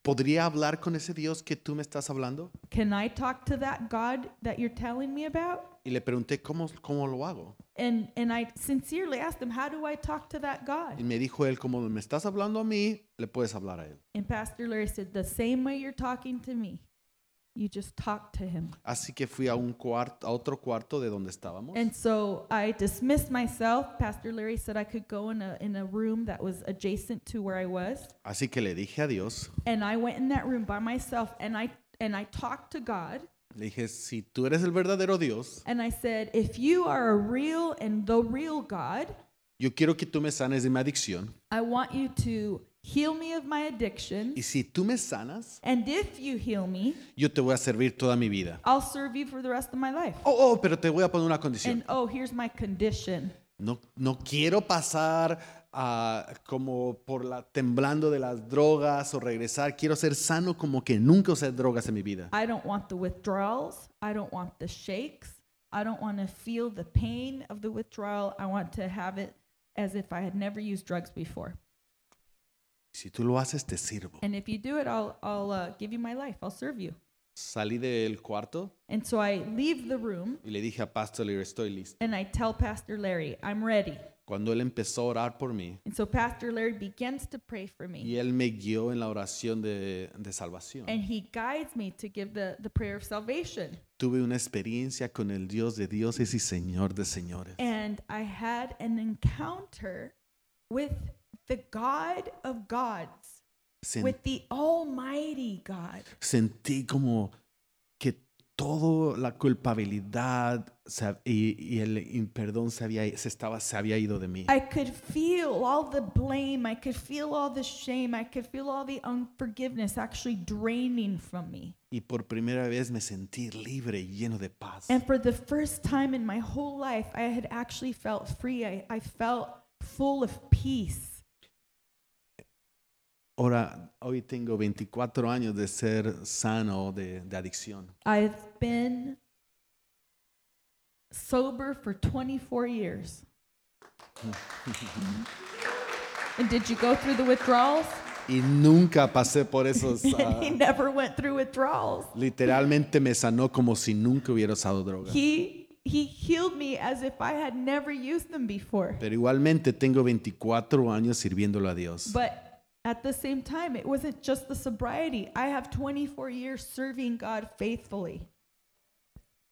¿podría hablar con ese Dios que tú me estás hablando? Can I talk to that God that you're telling me about? Y le pregunté, ¿cómo, cómo lo hago? And, and I sincerely asked him, How do I talk to that Y God? me dijo él, como me estás hablando a mí, le puedes hablar a él. And Pastor Larry said, The same way you're talking to me, you just talk to him. Así que fui a, un cuarto, a otro cuarto de donde estábamos. And so I dismissed myself. Pastor Larry said I could go in a, in a room that was adjacent to where I was. Así que le dije a Dios, And I went in that room by myself and I, and I talked to God. Le dije, si tú eres el verdadero Dios, And I said, If you are a real and the real God, yo quiero que tú me sanes de mi adicción. I want you to heal me of my addiction. Y si tú me sanas, And if you heal me, yo te voy a servir toda mi vida. I'll serve you for the rest of my life. Oh, oh, pero te voy a poner una condición. And oh, here's my condition. No, no quiero pasar ah, como por la temblando de las drogas o regresar. Quiero ser sano como que nunca usé drogas en mi vida. I don't want the withdrawals. I don't want the shakes. I don't want to feel the pain of the withdrawal. I want to have it as if I had never used drugs before. Si tú lo haces, te sirvo. And if you do it, I'll, I'll uh, give you my life. I'll serve you. Salí del cuarto And so I leave the room y le dije a Pastor Lear, estoy listo. and I tell Pastor Larry, I'm ready. Cuando él empezó a orar por mí And so Pastor Larry begins to pray for me. y él me guió en la oración de, de salvación. And he guides me to give the, the prayer of salvation. Tuve una experiencia con el Dios de dioses y Señor de señores. And I had an encounter with the God of gods, Sen- with the Almighty God. sentí como toda la culpabilidad y, y el y perdón se había, se, estaba, se había ido de mí. I could feel all the blame. I could feel all the shame. I could feel all the unforgiveness actually draining from me. Y por primera vez me sentí libre y lleno de paz. And for the first time in my whole life, I had actually felt free. I, I felt full of peace. Ahora, hoy tengo 24 años de ser sano de, de adicción. I've been sober for 24 years. and did you go through the withdrawals? Y nunca pasé por esos... ah, he never went through withdrawals. literalmente me sanó como si nunca hubiera usado droga. He he healed me as if I had never used them before. Pero igualmente tengo 24 años sirviéndolo a Dios. But at the same time, it wasn't just the sobriety. I have 24 years serving God faithfully.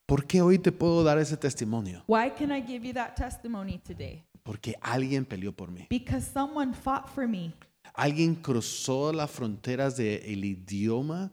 ¿Por qué hoy te puedo dar ese testimonio? Why can I give you that testimony today? Porque alguien peleó por mí. Because someone fought for me. Alguien cruzó las fronteras del idioma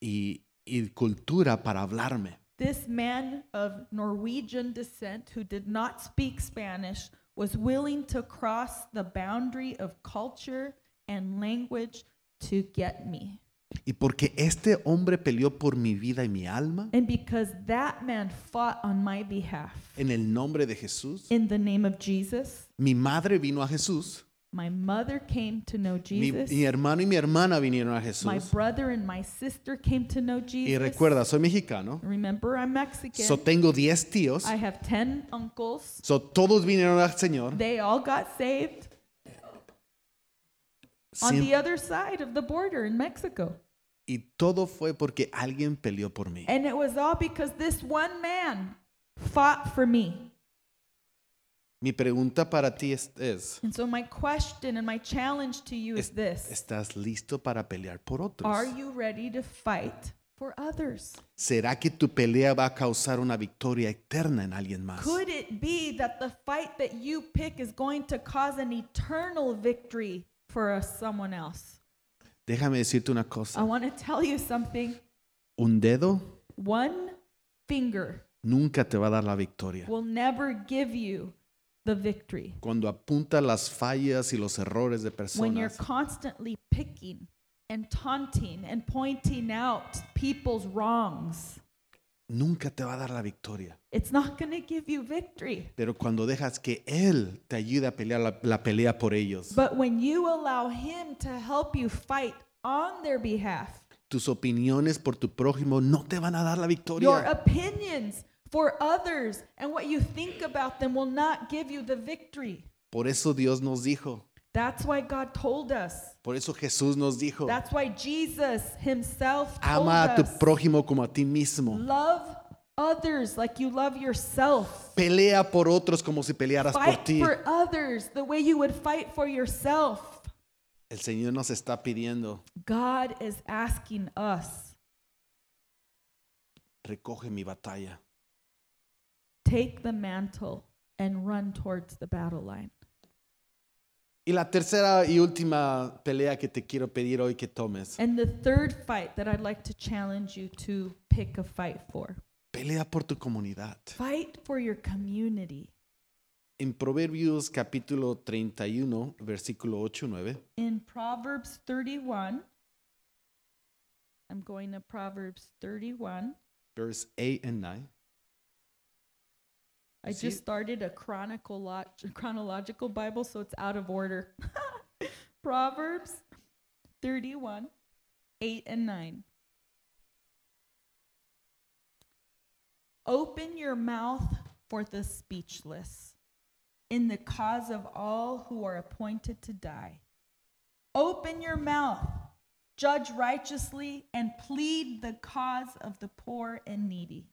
y, y cultura para hablarme. This man of Norwegian descent who did not speak Spanish was willing to cross the boundary of culture and language to get me. Y porque este hombre peleó por mi vida y mi alma, And because that man fought on my behalf, en el nombre de Jesús, in the name of Jesus, mi madre vino a Jesús, my mother came to know mi, Jesus. mi hermano y mi hermana vinieron a My Jesús. brother and my sister came to know Y Jesus. recuerda, soy mexicano, Remember, I'm Mexican. so tengo 10 tíos, I have 10 uncles. so todos vinieron al Señor. They all got saved on the other side of the border in Mexico. y todo fue porque alguien peleó por mí. And it was all because this one man fought for me. Mi pregunta para ti es, es, And so, my question and my challenge to you is this ¿estás listo para pelear por otros? Are you ready to fight for others? ¿Será que tu pelea va a causar una victoria eterna en alguien más? Could it be that the fight that you pick is going to cause an eternal victory for someone else? Déjame decirte una I cosa. want to tell you something. Un dedo One finger nunca te va a dar la victoria. will never give you the victory. Cuando apunta las fallas y los errores de When you're personas, constantly picking and taunting and pointing out people's wrongs, nunca te va a dar la victoria. it's not going to give you victory. Pero cuando dejas que Él te ayude a pelear la, la pelea por ellos, But when you allow Him to help you fight on their behalf, tus opiniones por tu prójimo no te van a dar la your victoria. opinions for others and what you think about them will not give you the victory. Por eso Dios nos dijo, That's why God told us. por eso Jesús nos dijo, That's why Jesus Himself told ama a tu prójimo como a ti mismo. Love others like you love yourself. Pelea por otros como si pelearas por Fight ti. for others the way you would fight for yourself. El Señor nos está pidiendo, God is asking us recoge mi batalla. take the mantle and run towards the battle line. Y la tercera y última pelea que te quiero pedir hoy que tomes, And the third fight that I'd like to challenge you to pick a fight for pelea por tu comunidad. fight for your community. En Proverbios capítulo 31, versículo 8 y 9, In Proverbs 31, I'm going to Proverbs 31. verse 8 and 9. I See- just started a chronicle chronological Bible, so it's out of order. Proverbs 31, 8 and 9. Open your mouth for the speechless in the cause of all who are appointed to die. Open your mouth, judge righteously, and plead the cause of the poor and needy.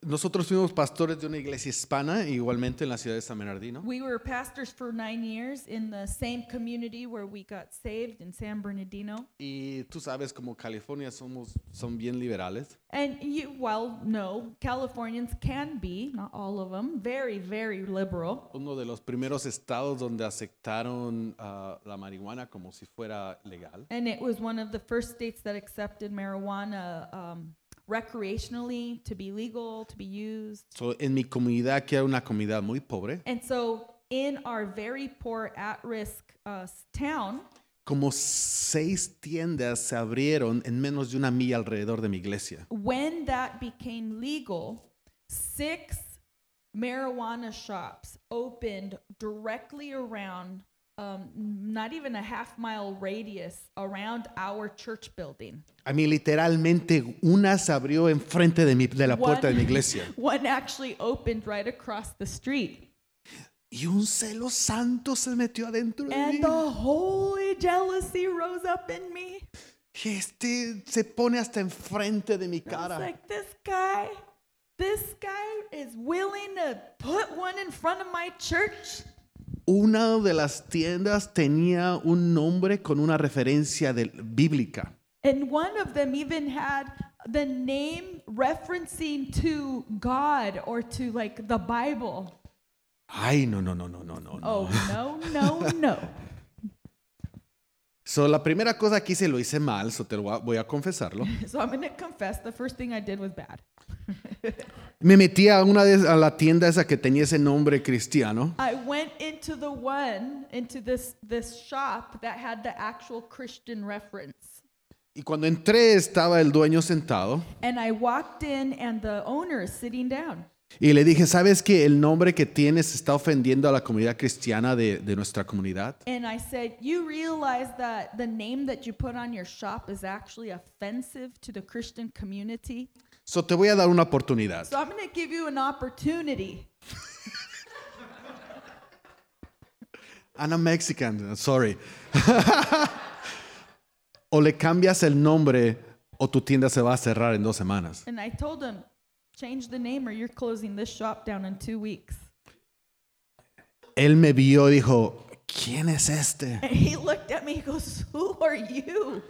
Nosotros fuimos pastores de una iglesia hispana, igualmente en la ciudad de San Bernardino. We were pastors for nine years in the same community where we got saved in San Bernardino. Y tú sabes, como California somos, son bien liberales. And you well know Californians can be, not all of them, very, very liberal. Uno de los primeros estados donde aceptaron ah, la marihuana como si fuera legal. And it was one of the first states that accepted marijuana um, recreationally to be legal, to be used. So, en mi comunidad, que era una comunidad muy pobre, And so in our very poor, at risk uh, s- town, como seis tiendas se abrieron en menos de una milla alrededor de mi iglesia. when that became legal, six marijuana shops opened directly around, um, not even a half mile radius around our church building. A mí literalmente una se abrió enfrente de, mi, de la puerta de mi iglesia. one actually opened right across the street. Y un celo santo se metió adentro de mí. And the holy jealousy rose up in me. Y este se pone hasta enfrente de mi I was like, this guy, this guy is willing to put one in front of my church. Una de las tiendas tenía un nombre con una referencia del- bíblica. And one of them even had the name referencing to God or to like the Bible. Ay, no, no, no, no, no, no. no. Oh, no, no, no. So, la primera cosa que hice lo hice mal, so te lo voy a- confesarlo. So I'm going to confess the first thing I did was bad. Me metí a una de a la tienda esa que tenía ese nombre cristiano I into the one, into this, this shop that had the actual Christian reference. y cuando entré estaba el dueño sentado And I walked in and the owner is sitting down. y le dije, ¿sabes que el nombre que tienes está ofendiendo a la comunidad cristiana de, de nuestra comunidad? And I said, You realize that the name that you put on your shop is actually offensive to the Christian community? So te voy a dar una oportunidad. So I'm going to give you an opportunity. I'm a Mexican, sorry. o le cambias el nombre o tu tienda se va a cerrar en dos semanas. And I told him, Change the name or you're closing this shop down in two weeks. Él me vio y dijo, ¿quién es este? And he looked at me, he goes, Who are you?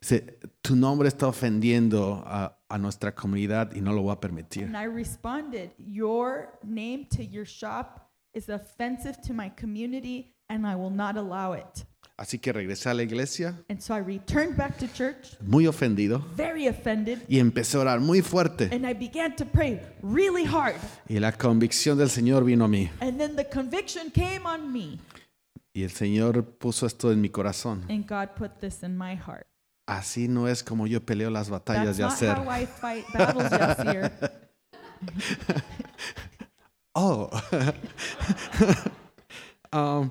Dice, tu nombre está ofendiendo a, a nuestra comunidad y no lo voy a permitir. And I responded, Your name to your shop is offensive to my community and I will not allow it. Así que regresé a la iglesia And so I returned back to church, muy ofendido very offended, y empecé a orar muy fuerte. and I began to pray really hard. Y la convicción del Señor vino a mí. And then the conviction came on me, Y el Señor puso esto en mi corazón. and God put this in my heart. Así no es como yo peleo las batallas That's de not hacer. how I fight battles, Yasir. Oh. Um,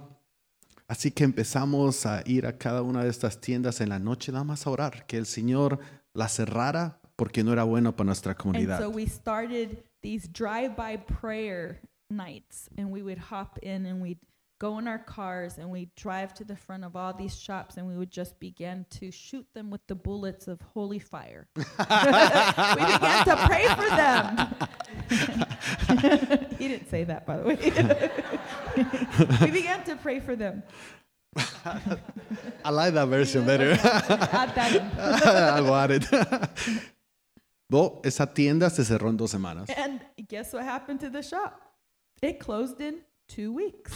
así que empezamos a ir a cada una de estas tiendas en la noche nada más a orar, que el Señor la cerrara porque no era bueno para nuestra And comunidad. so we started these drive-by prayer nights, and we would hop in and we'd go in our cars and we'd drive to the front of all these shops and we would just begin to shoot them with the bullets of holy fire. we began to pray for them. he didn't say that, by the way. we began to pray for them. I like that version better. Add that in. I want it. Bo, esa tienda se cerró en dos semanas. And guess what happened to the shop? It closed in two weeks.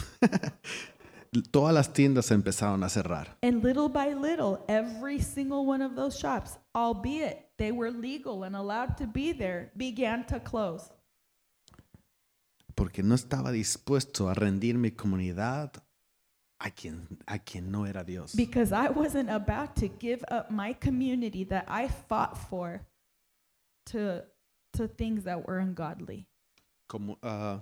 Todas las tiendas empezaron a cerrar. And little by little, every single one of those shops, albeit they were legal and allowed to be there, began to close porque no estaba dispuesto a rendir mi comunidad a quien, a quien no era Dios. because I wasn't about to give up my community that I fought for to, to things that were ungodly. Como ah,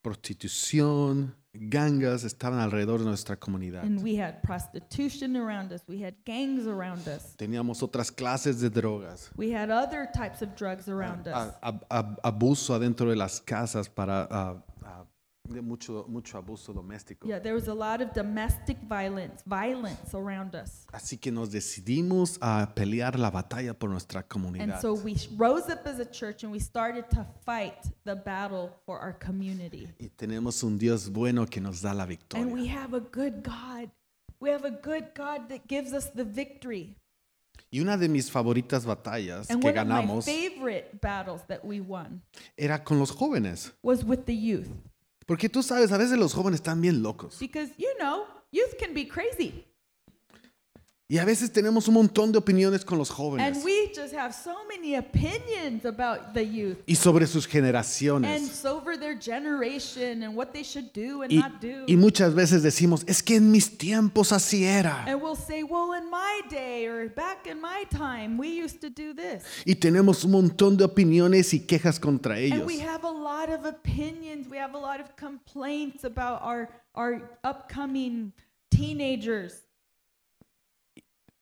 prostitución, gangas estaban alrededor de nuestra comunidad. And we had prostitution around us, we had gangs around us, Teníamos otras clases de drogas. we had other types of drugs around us. A- a- a- abuso adentro de las casas para ah, de mucho mucho abuso doméstico. Yeah, there was a lot of domestic violence, violence around us. Así que nos decidimos a pelear la batalla por nuestra And comunidad. so we rose up as a church and we started to fight the battle for our community. y tenemos un Dios bueno que nos da la And victoria. we have a good God. We have a good God that gives us the victory. Y una de mis favoritas batallas And que one of my ganamos favorite battles that we won era con los jóvenes. was with the youth. Porque tú sabes, a veces los jóvenes están bien locos. Because, you know, youth can be crazy. Y a veces tenemos un montón de opiniones con los And jóvenes. we just have so many opinions about the youth. Y sobre sus And generaciones. over their generation and what they should do and Y, not do. y muchas veces decimos, es que en mis tiempos así era. And we'll say, well, in my day or back in my time, we used to do this. Y tenemos un montón de opiniones y quejas contra And ellos. we have a lot of opinions. We have a lot of complaints about our, our upcoming teenagers.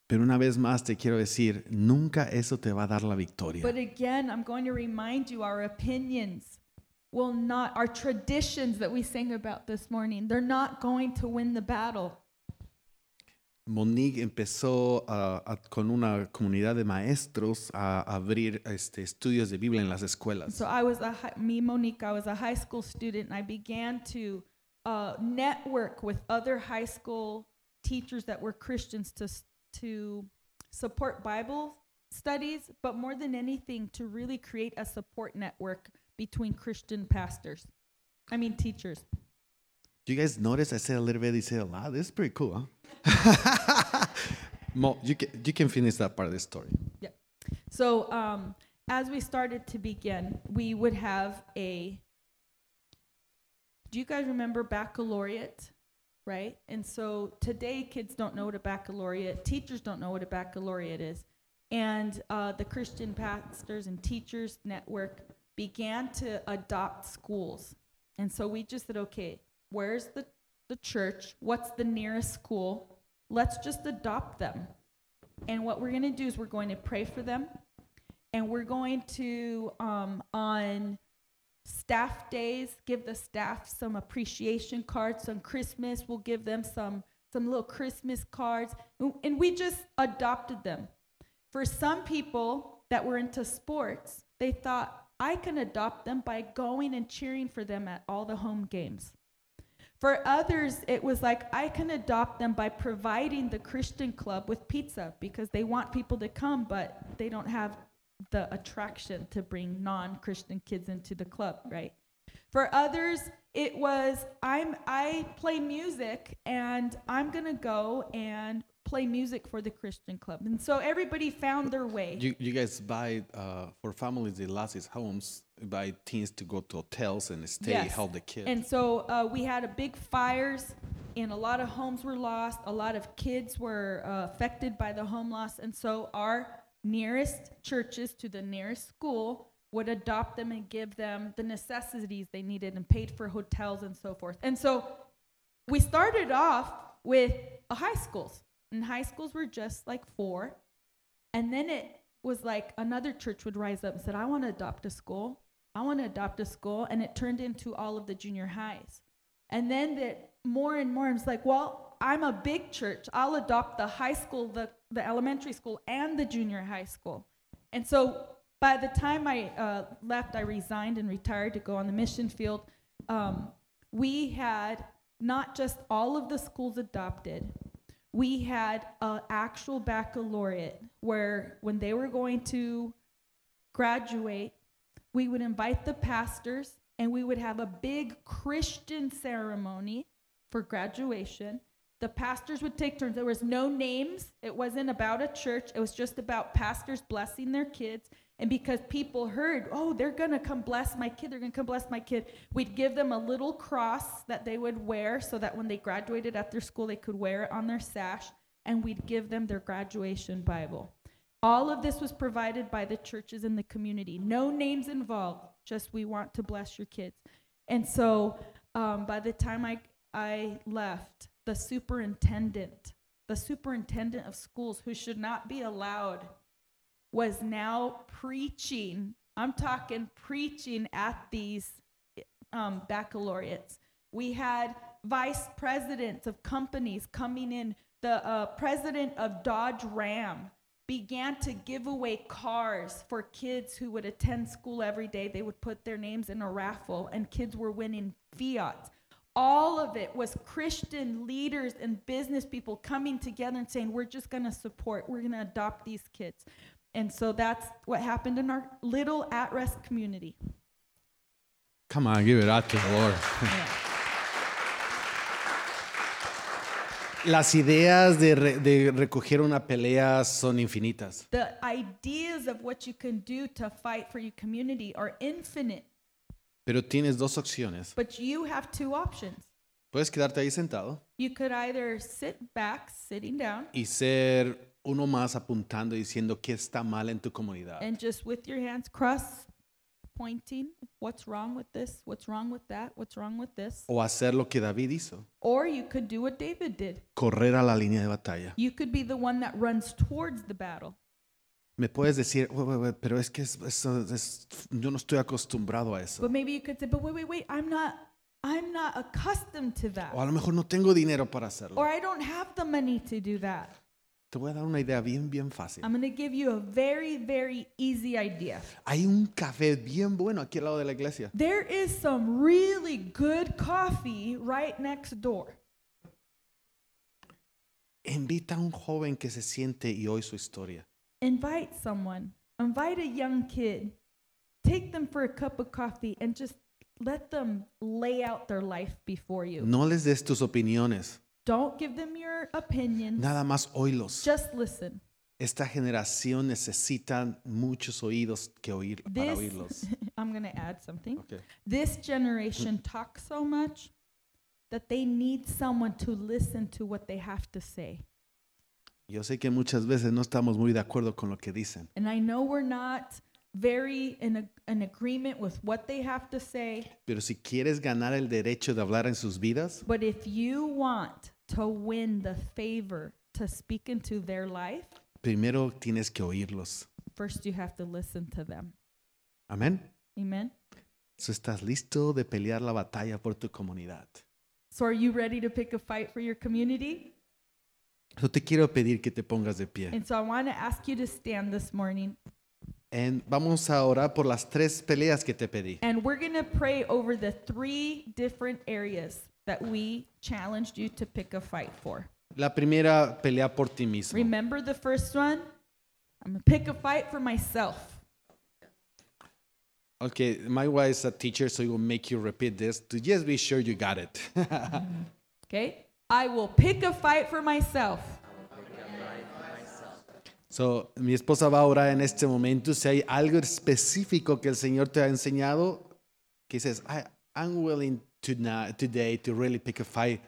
Pero una vez más te quiero decir, nunca eso te va a dar la victoria. But again, I'm going to remind you our opinions will not, our traditions that we sang about this morning, they're not going to win the battle. Monique empezó a- a- con una comunidad de maestros a abrir este, estudios de Biblia en las escuelas. So I was a hi- me Monique, I was a high school student, and I began to uh, network with other high school teachers that were Christians to to support Bible studies, but more than anything, to really create a support network between Christian pastors. I mean teachers. Do you guys notice I said a little bit, I said a lot? This is pretty cool, huh? Mo, you can, you can finish that part of the story. Yeah. So um, as we started to begin, we would have a. Do you guys remember baccalaureate? Right? And so today, kids don't know what a baccalaureate, teachers don't know what a baccalaureate is. And uh, the Christian Pastors and Teachers Network began to adopt schools. And so we just said, okay, where's the, the church? What's the nearest school? Let's just adopt them. And what we're going to do is we're going to pray for them. And we're going to, um, on staff days, give the staff some appreciation cards. On Christmas, we'll give them some, some little Christmas cards. And- we just adopted them. For some people that were into sports, they thought, I can adopt them by going and cheering for them at all the home games. For others, it was like, I can adopt them by providing the Christian club with pizza because they want people to come, but they don't have the attraction to bring non Christian kids into the club, right? For others, it was I'm I play music and I'm gonna go and play music for the Christian club. And so everybody found their way. You, you guys buy uh, for families that lost its homes, buy teens to go to hotels and stay, Yes. help the kids. And so uh, we had a big fires, and a lot of homes were lost. A lot of kids were uh, affected by the home loss, and so our nearest churches to the nearest school would adopt them and give them the necessities they needed and paid for hotels and so forth. And so we started off with high schools, and high schools were just like four, and then it was like another church would rise up and said, "I want to adopt a school." I want to adopt a school, and it turned into all of the junior highs. And then that more and more, it's like, well, I'm a big church. I'll adopt the high school, the, the elementary school, and the junior high school. And so by the time I uh, left, I resigned and retired to go on the mission field. Um, we had not just all of the schools adopted, we had an actual baccalaureate where when they were going to graduate, we would invite the pastors and we would have a big Christian ceremony for graduation. The pastors would take turns. There was no names. It wasn't about a church. It was just about pastors blessing their kids. And because people heard, oh, they're going to come bless my kid, they're going to come bless my kid, we'd give them a little cross that they would wear so that when they graduated at their school, they could wear it on their sash. And we'd give them their graduation Bible. All of this was provided by the churches in the community. No names involved, just we want to bless your kids. And so um, by the time I, I left, the superintendent, the superintendent of schools who should not be allowed, was now preaching. I'm talking preaching at these um, baccalaureates. We had vice presidents of companies coming in. The uh, president of Dodge Ram began to give away cars for kids who would attend school every day. They would put their names in a raffle, and kids were winning Fiat. All of it was Christian leaders and business people coming together and saying, We're just going to support, we're going to adopt these kids. And so that's what happened in our little at rest community. Come on, give it up to the Lord. Yeah. Las ideas de, re- de recoger una pelea son infinitas, The ideas of what you can do to fight for your community are infinite, pero tienes dos opciones. but you have two options. Puedes quedarte ahí sentado You could either sit back, sitting down, y ser uno más apuntando y diciendo qué está mal en tu comunidad. and just with your hands crossed, pointing, what's wrong with this? What's wrong with that? What's wrong with this? O hacer lo que David hizo, Or you could do what David did. correr a la línea de batalla. You could be the one that runs towards the battle. Me puedes decir, "Wait, wait, wait, pero es que es- eso es- yo no estoy acostumbrado a eso. But maybe you could say, but wait, wait, wait, I'm not I'm not accustomed to that. O a lo mejor no tengo dinero para hacerlo. Or I don't have the money to do that. Te voy a dar una idea bien, bien fácil. I'm going to give you a very, very easy idea. Hay un café bien bueno aquí al lado de la iglesia. There is some really good coffee right next door. Invita a un joven que se siente y oye su historia. Invite someone, invite a young kid, take them for a cup of coffee, and just let them lay out their life before you. No les des tus opiniones, Don't give them your opinion. nada más oílos. just listen. Esta generación necesita muchos oídos que oír para This, oírlos. I'm going to add something. Okay. This generation talks so much that they need someone to listen to what they have to say. Yo sé que muchas veces no estamos muy de acuerdo con lo que dicen, And I know we're not very in, a, in agreement with what they have to say, pero si quieres ganar el derecho de hablar en sus vidas, but if you want to win the favor to speak into their life, primero tienes que oírlos. first you have to listen to them. Amén. Amen. So, ¿Estás listo de pelear la batalla por tu comunidad? So, are you ready to pick a fight for your community? Yo te quiero pedir que te pongas de pie. And so, I want to ask you to stand this morning. And vamos a orar por las tres peleas que te pedí. And we're going to pray over the three different areas that we challenged you to pick a fight for. La primera, pelea por ti mismo. Remember the first one? I'm going to pick a fight for myself. Okay, my wife is a teacher, so he will make you repeat this to just be sure you got it. Okay? I will pick a fight for myself. so, mi esposa va a orar en este momento. Si hay algo específico que el Señor te ha enseñado, que dices, I, I'm willing to not, today to really pick a fight.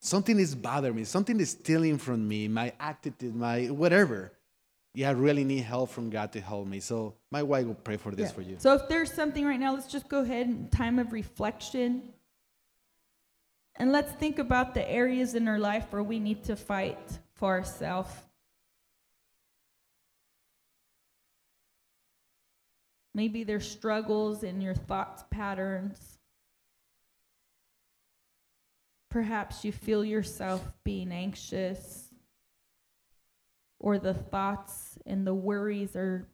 Something is bothering me. Something is stealing from me. My attitude, my whatever. Yeah, I really need help from God to help me. So my wife will pray for this Yeah. for you. So if there's something right now, let's just go ahead and time of reflection. And let's think about the areas in our life where we need to fight for ourselves. Maybe there's struggles in your thoughts patterns. Perhaps you feel yourself being anxious, or the thoughts and the worries are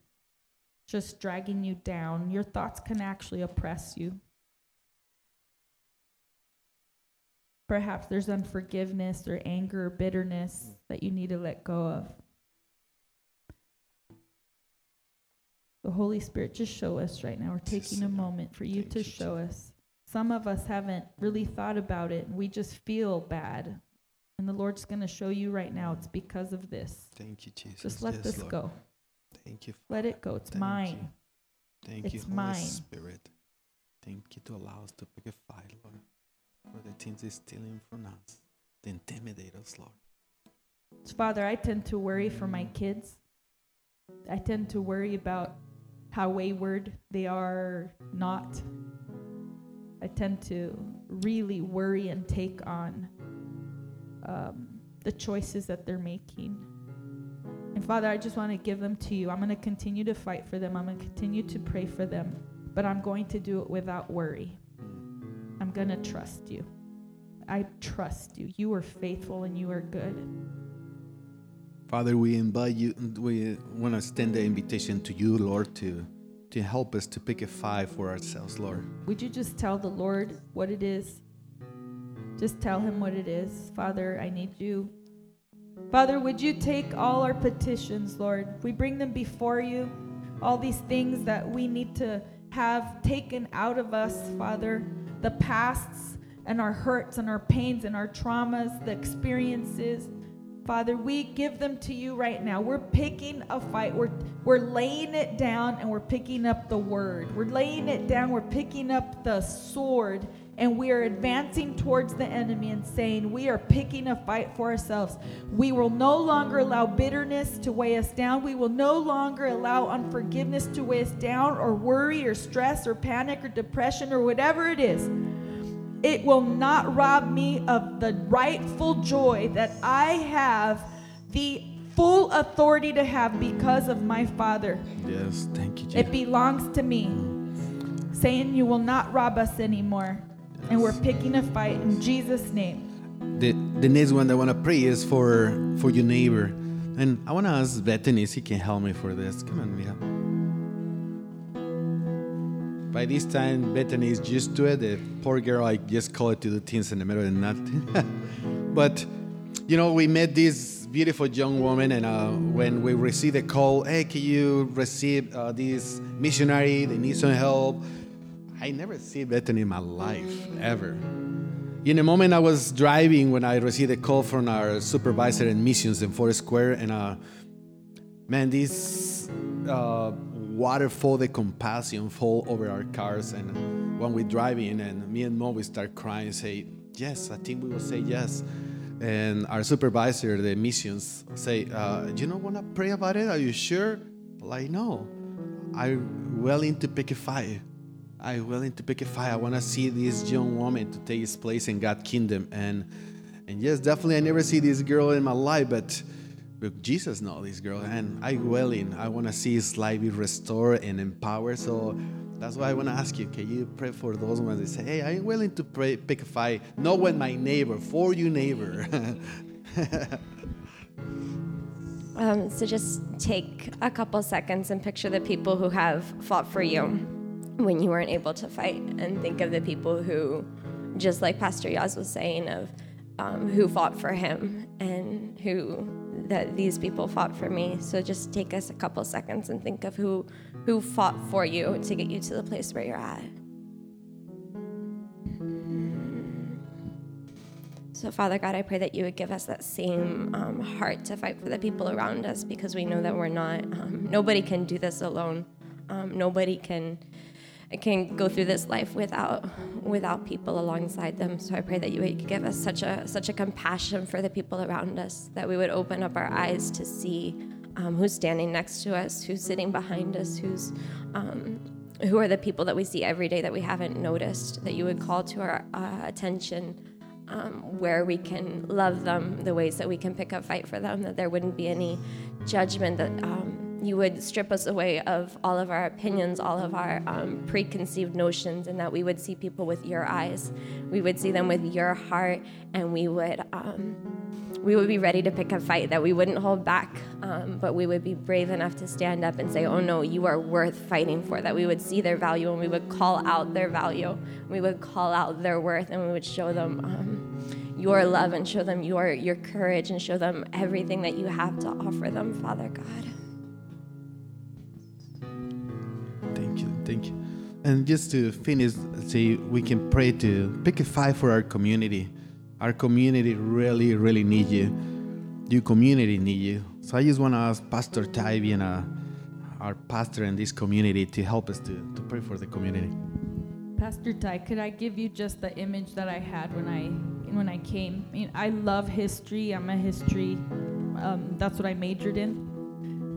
just dragging you down. Your thoughts can actually oppress you. Perhaps there's unforgiveness or anger or bitterness that you need to let go of. The Holy Spirit, just show us right now. We're taking a moment for you to show us. Some of us haven't really thought about it and we just feel bad. And the Lord's going to show you right now it's because of this. Thank you, Jesus. Just let Yes, this Lord. go. Thank you. Let it go. It's Thank mine. you. Thank you, Holy mine. Spirit. Thank you to allow us to pick a fight, Lord, for the things is stealing from us, to intimidate us, Lord. Father, I tend to worry for my kids. I tend to worry about how wayward they are not. I tend to really worry and take on um, the choices that they're making. And Father, I just want to give them to you. I'm going to continue to fight for them. I'm going to continue to pray for them. But I'm going to do it without worry. I'm going to trust you. I trust you. You are faithful and you are good. Father, we invite you, we want to extend the invitation to you, Lord, to, to help us to pick a five for ourselves, Lord. Would you just tell the Lord what it is? Just tell him what it is. Father, I need you. Father, would you take all our petitions, Lord? We bring them before you. All these things that we need to have taken out of us, Father, the pasts and our hurts and our pains and our traumas, the experiences. Father, we give them to you right now. We're picking a fight. We're, we're laying it down and we're picking up the word. We're laying it down. We're picking up the sword and we are advancing towards the enemy and saying, We are picking a fight for ourselves. We will no longer allow bitterness to weigh us down. We will no longer allow unforgiveness to weigh us down, or worry, or stress, or panic, or depression, or whatever it is. It will not rob me of the rightful joy that I have the full authority to have because of my Father. Yes, thank you, Jesus. It belongs to me. Saying you will not rob us anymore. And we're picking a fight in Jesus' name. The, the next one that I want to pray is for, for your neighbor. And I want to ask Bethany if he can help me for this. Come on, Mija. By this time, Bethany is used to it. The poor girl, I just call it to the teens in the middle the night. but, you know, we met this beautiful young woman, and uh, when we received a call, hey, can you receive uh, this missionary? They need some help. I never see Bethany in my life, ever. In a moment I was driving when I received a call from our supervisor in missions in Forest Square, and uh, man, this uh, waterfall, the compassion fall over our cars, and when we're driving, and me and Mo we start crying, and say, yes, I think we will say yes. And our supervisor, the missions, say, uh, you don't want to pray about it? Are you sure? Like, no, I'm willing to pick a fight. I'm willing to pick a fight. I want to see this young woman to take his place in God's kingdom. And and yes, definitely, I never see this girl in my life, but, but Jesus know this girl, and I willing. I want to see his life be restored and empowered. So that's why I want to ask you: Can you pray for those ones that say, "Hey, I'm willing to pray, pick a fight, not with my neighbor, for you neighbor." Um, so just take a couple seconds and picture the people who have fought for you when you weren't able to fight, and think of the people who, just like Pastor Yaz was saying, of um, who fought for him and who that these people fought for me. So just take us a couple seconds and think of who who fought for you to get you to the place where you're at. So, Father God, I pray that you would give us that same um, heart to fight for the people around us because we know that we're not, um, nobody can do this alone. Um, nobody can can go through this life without without people alongside them. So I pray that you would give us such a such a compassion for the people around us that we would open up our eyes to see um, who's standing next to us, who's sitting behind us, who's um, who are the people that we see every day that we haven't noticed. That you would call to our uh, attention. Um, where we can love them, the ways that we can pick a fight for them, that there wouldn't be any judgment, that um, you would strip us away of all of our opinions, all of our um, preconceived notions, and that we would see people with your eyes. We would see them with your heart, and we would. Um, we would be ready to pick a fight that we wouldn't hold back, um, but we would be brave enough to stand up and say, Oh no, you are worth fighting for. That we would see their value and we would call out their value. We would call out their worth and we would show them um, your love and show them your, your courage and show them everything that you have to offer them, Father God. Thank you. And just to finish, say we can pray to pick a fight for our community. Our community really, really need you. Your community need you. So I just want to ask Pastor Tybee and uh, our pastor in this community to help us to, to pray for the community. Pastor Ty, could I give you just the image that I had when I when I came? I mean, I love history. I'm a history. Um, that's what I majored in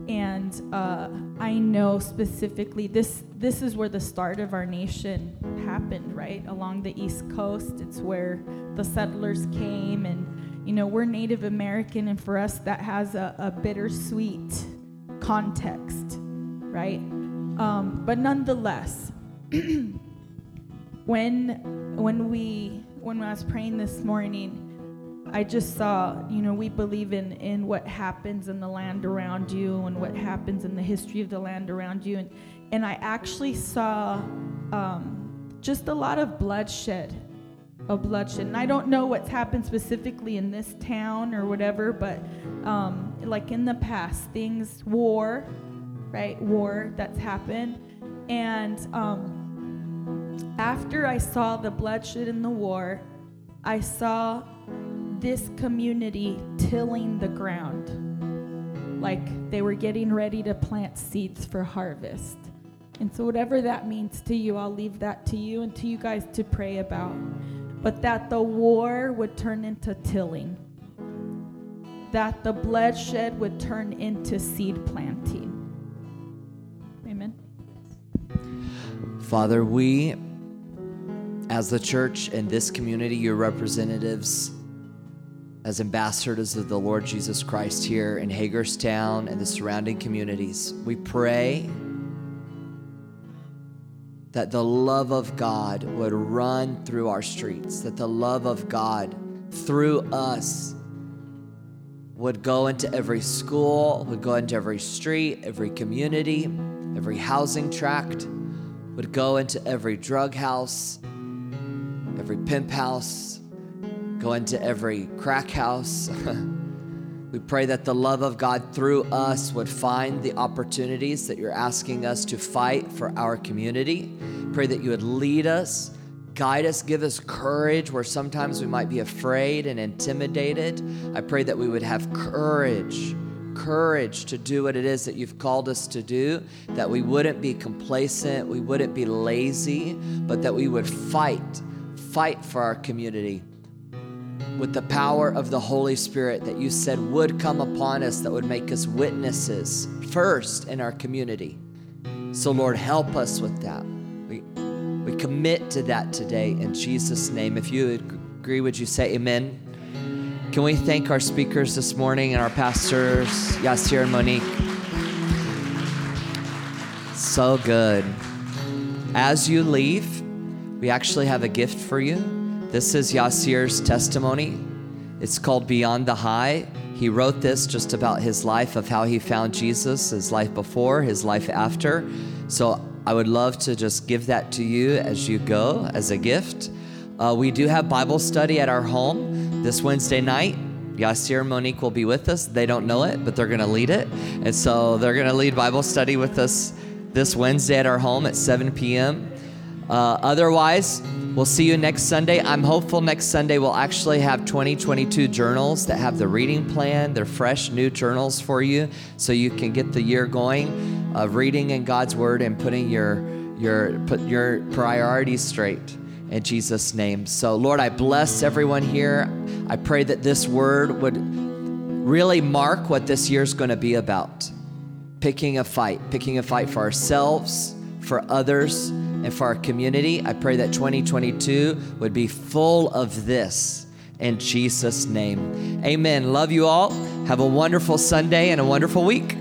and uh, I know specifically this this is where the start of our nation happened, right? Along the East Coast, it's where the settlers came, and you know we're Native American, and for us that has a, a bittersweet context, right? Um, but nonetheless, when when we when I was praying this morning I just saw, you know, we believe in, in what happens in the land around you and what happens in the history of the land around you. And, and I actually saw um, just a lot of bloodshed, of bloodshed. And I don't know what's happened specifically in this town or whatever, but um, like in the past, things, war, right? War that's happened. And um, after I saw the bloodshed in the war, I saw this community tilling the ground like they were getting ready to plant seeds for harvest. And so, whatever that means to you, I'll leave that to you and to you guys to pray about. But that the war would turn into tilling, that the bloodshed would turn into seed planting. Amen. Father, we, as the church and this community, your representatives, as ambassadors of the Lord Jesus Christ here in Hagerstown and the surrounding communities. We pray that the love of God would run through our streets, that the love of God through us would go into every school, would go into every street, every community, every housing tract, would go into every drug house, every pimp house, go into every crack house. we pray that the love of God through us would find the opportunities that you're asking us to fight for our community. Pray that you would lead us, guide us, give us courage where sometimes we might be afraid and intimidated. I pray that we would have courage courage to do what it is that you've called us to do, that we wouldn't be complacent, we wouldn't be lazy, but that we would fight, fight for our community with the power of the Holy Spirit that you said would come upon us, that would make us witnesses first in our community. So, Lord, help us with that. We, we commit to that today in Jesus' name. If you agree, would you say amen? Can we thank our speakers this morning and our pastors, Yasir and Monique? So good. As you leave, we actually have a gift for you. This is Yasir's testimony. It's called Beyond the High. He wrote this just about his life of how he found Jesus, his life before, his life after. So I would love to just give that to you as you go as a gift. Uh, we do have Bible study at our home this Wednesday night Yasir and Monique will be with us. They don't know it, but they're going to lead it. And so they're going to lead Bible study with us this Wednesday at our home at 7 p.m. Uh, otherwise, we'll see you next Sunday. I'm hopeful next Sunday we'll actually have 2022 journals that have the reading plan. They're fresh, new journals for you so you can get the year going of reading in God's Word and putting your, your, put your priorities straight in Jesus' name. So, Lord, I bless everyone here. I pray that this word would really mark what this year's going to be about picking a fight, picking a fight for ourselves, for others, and for our community. I pray that 2022 would be full of this in Jesus' name. Amen. Love you all. Have a wonderful Sunday and a wonderful week.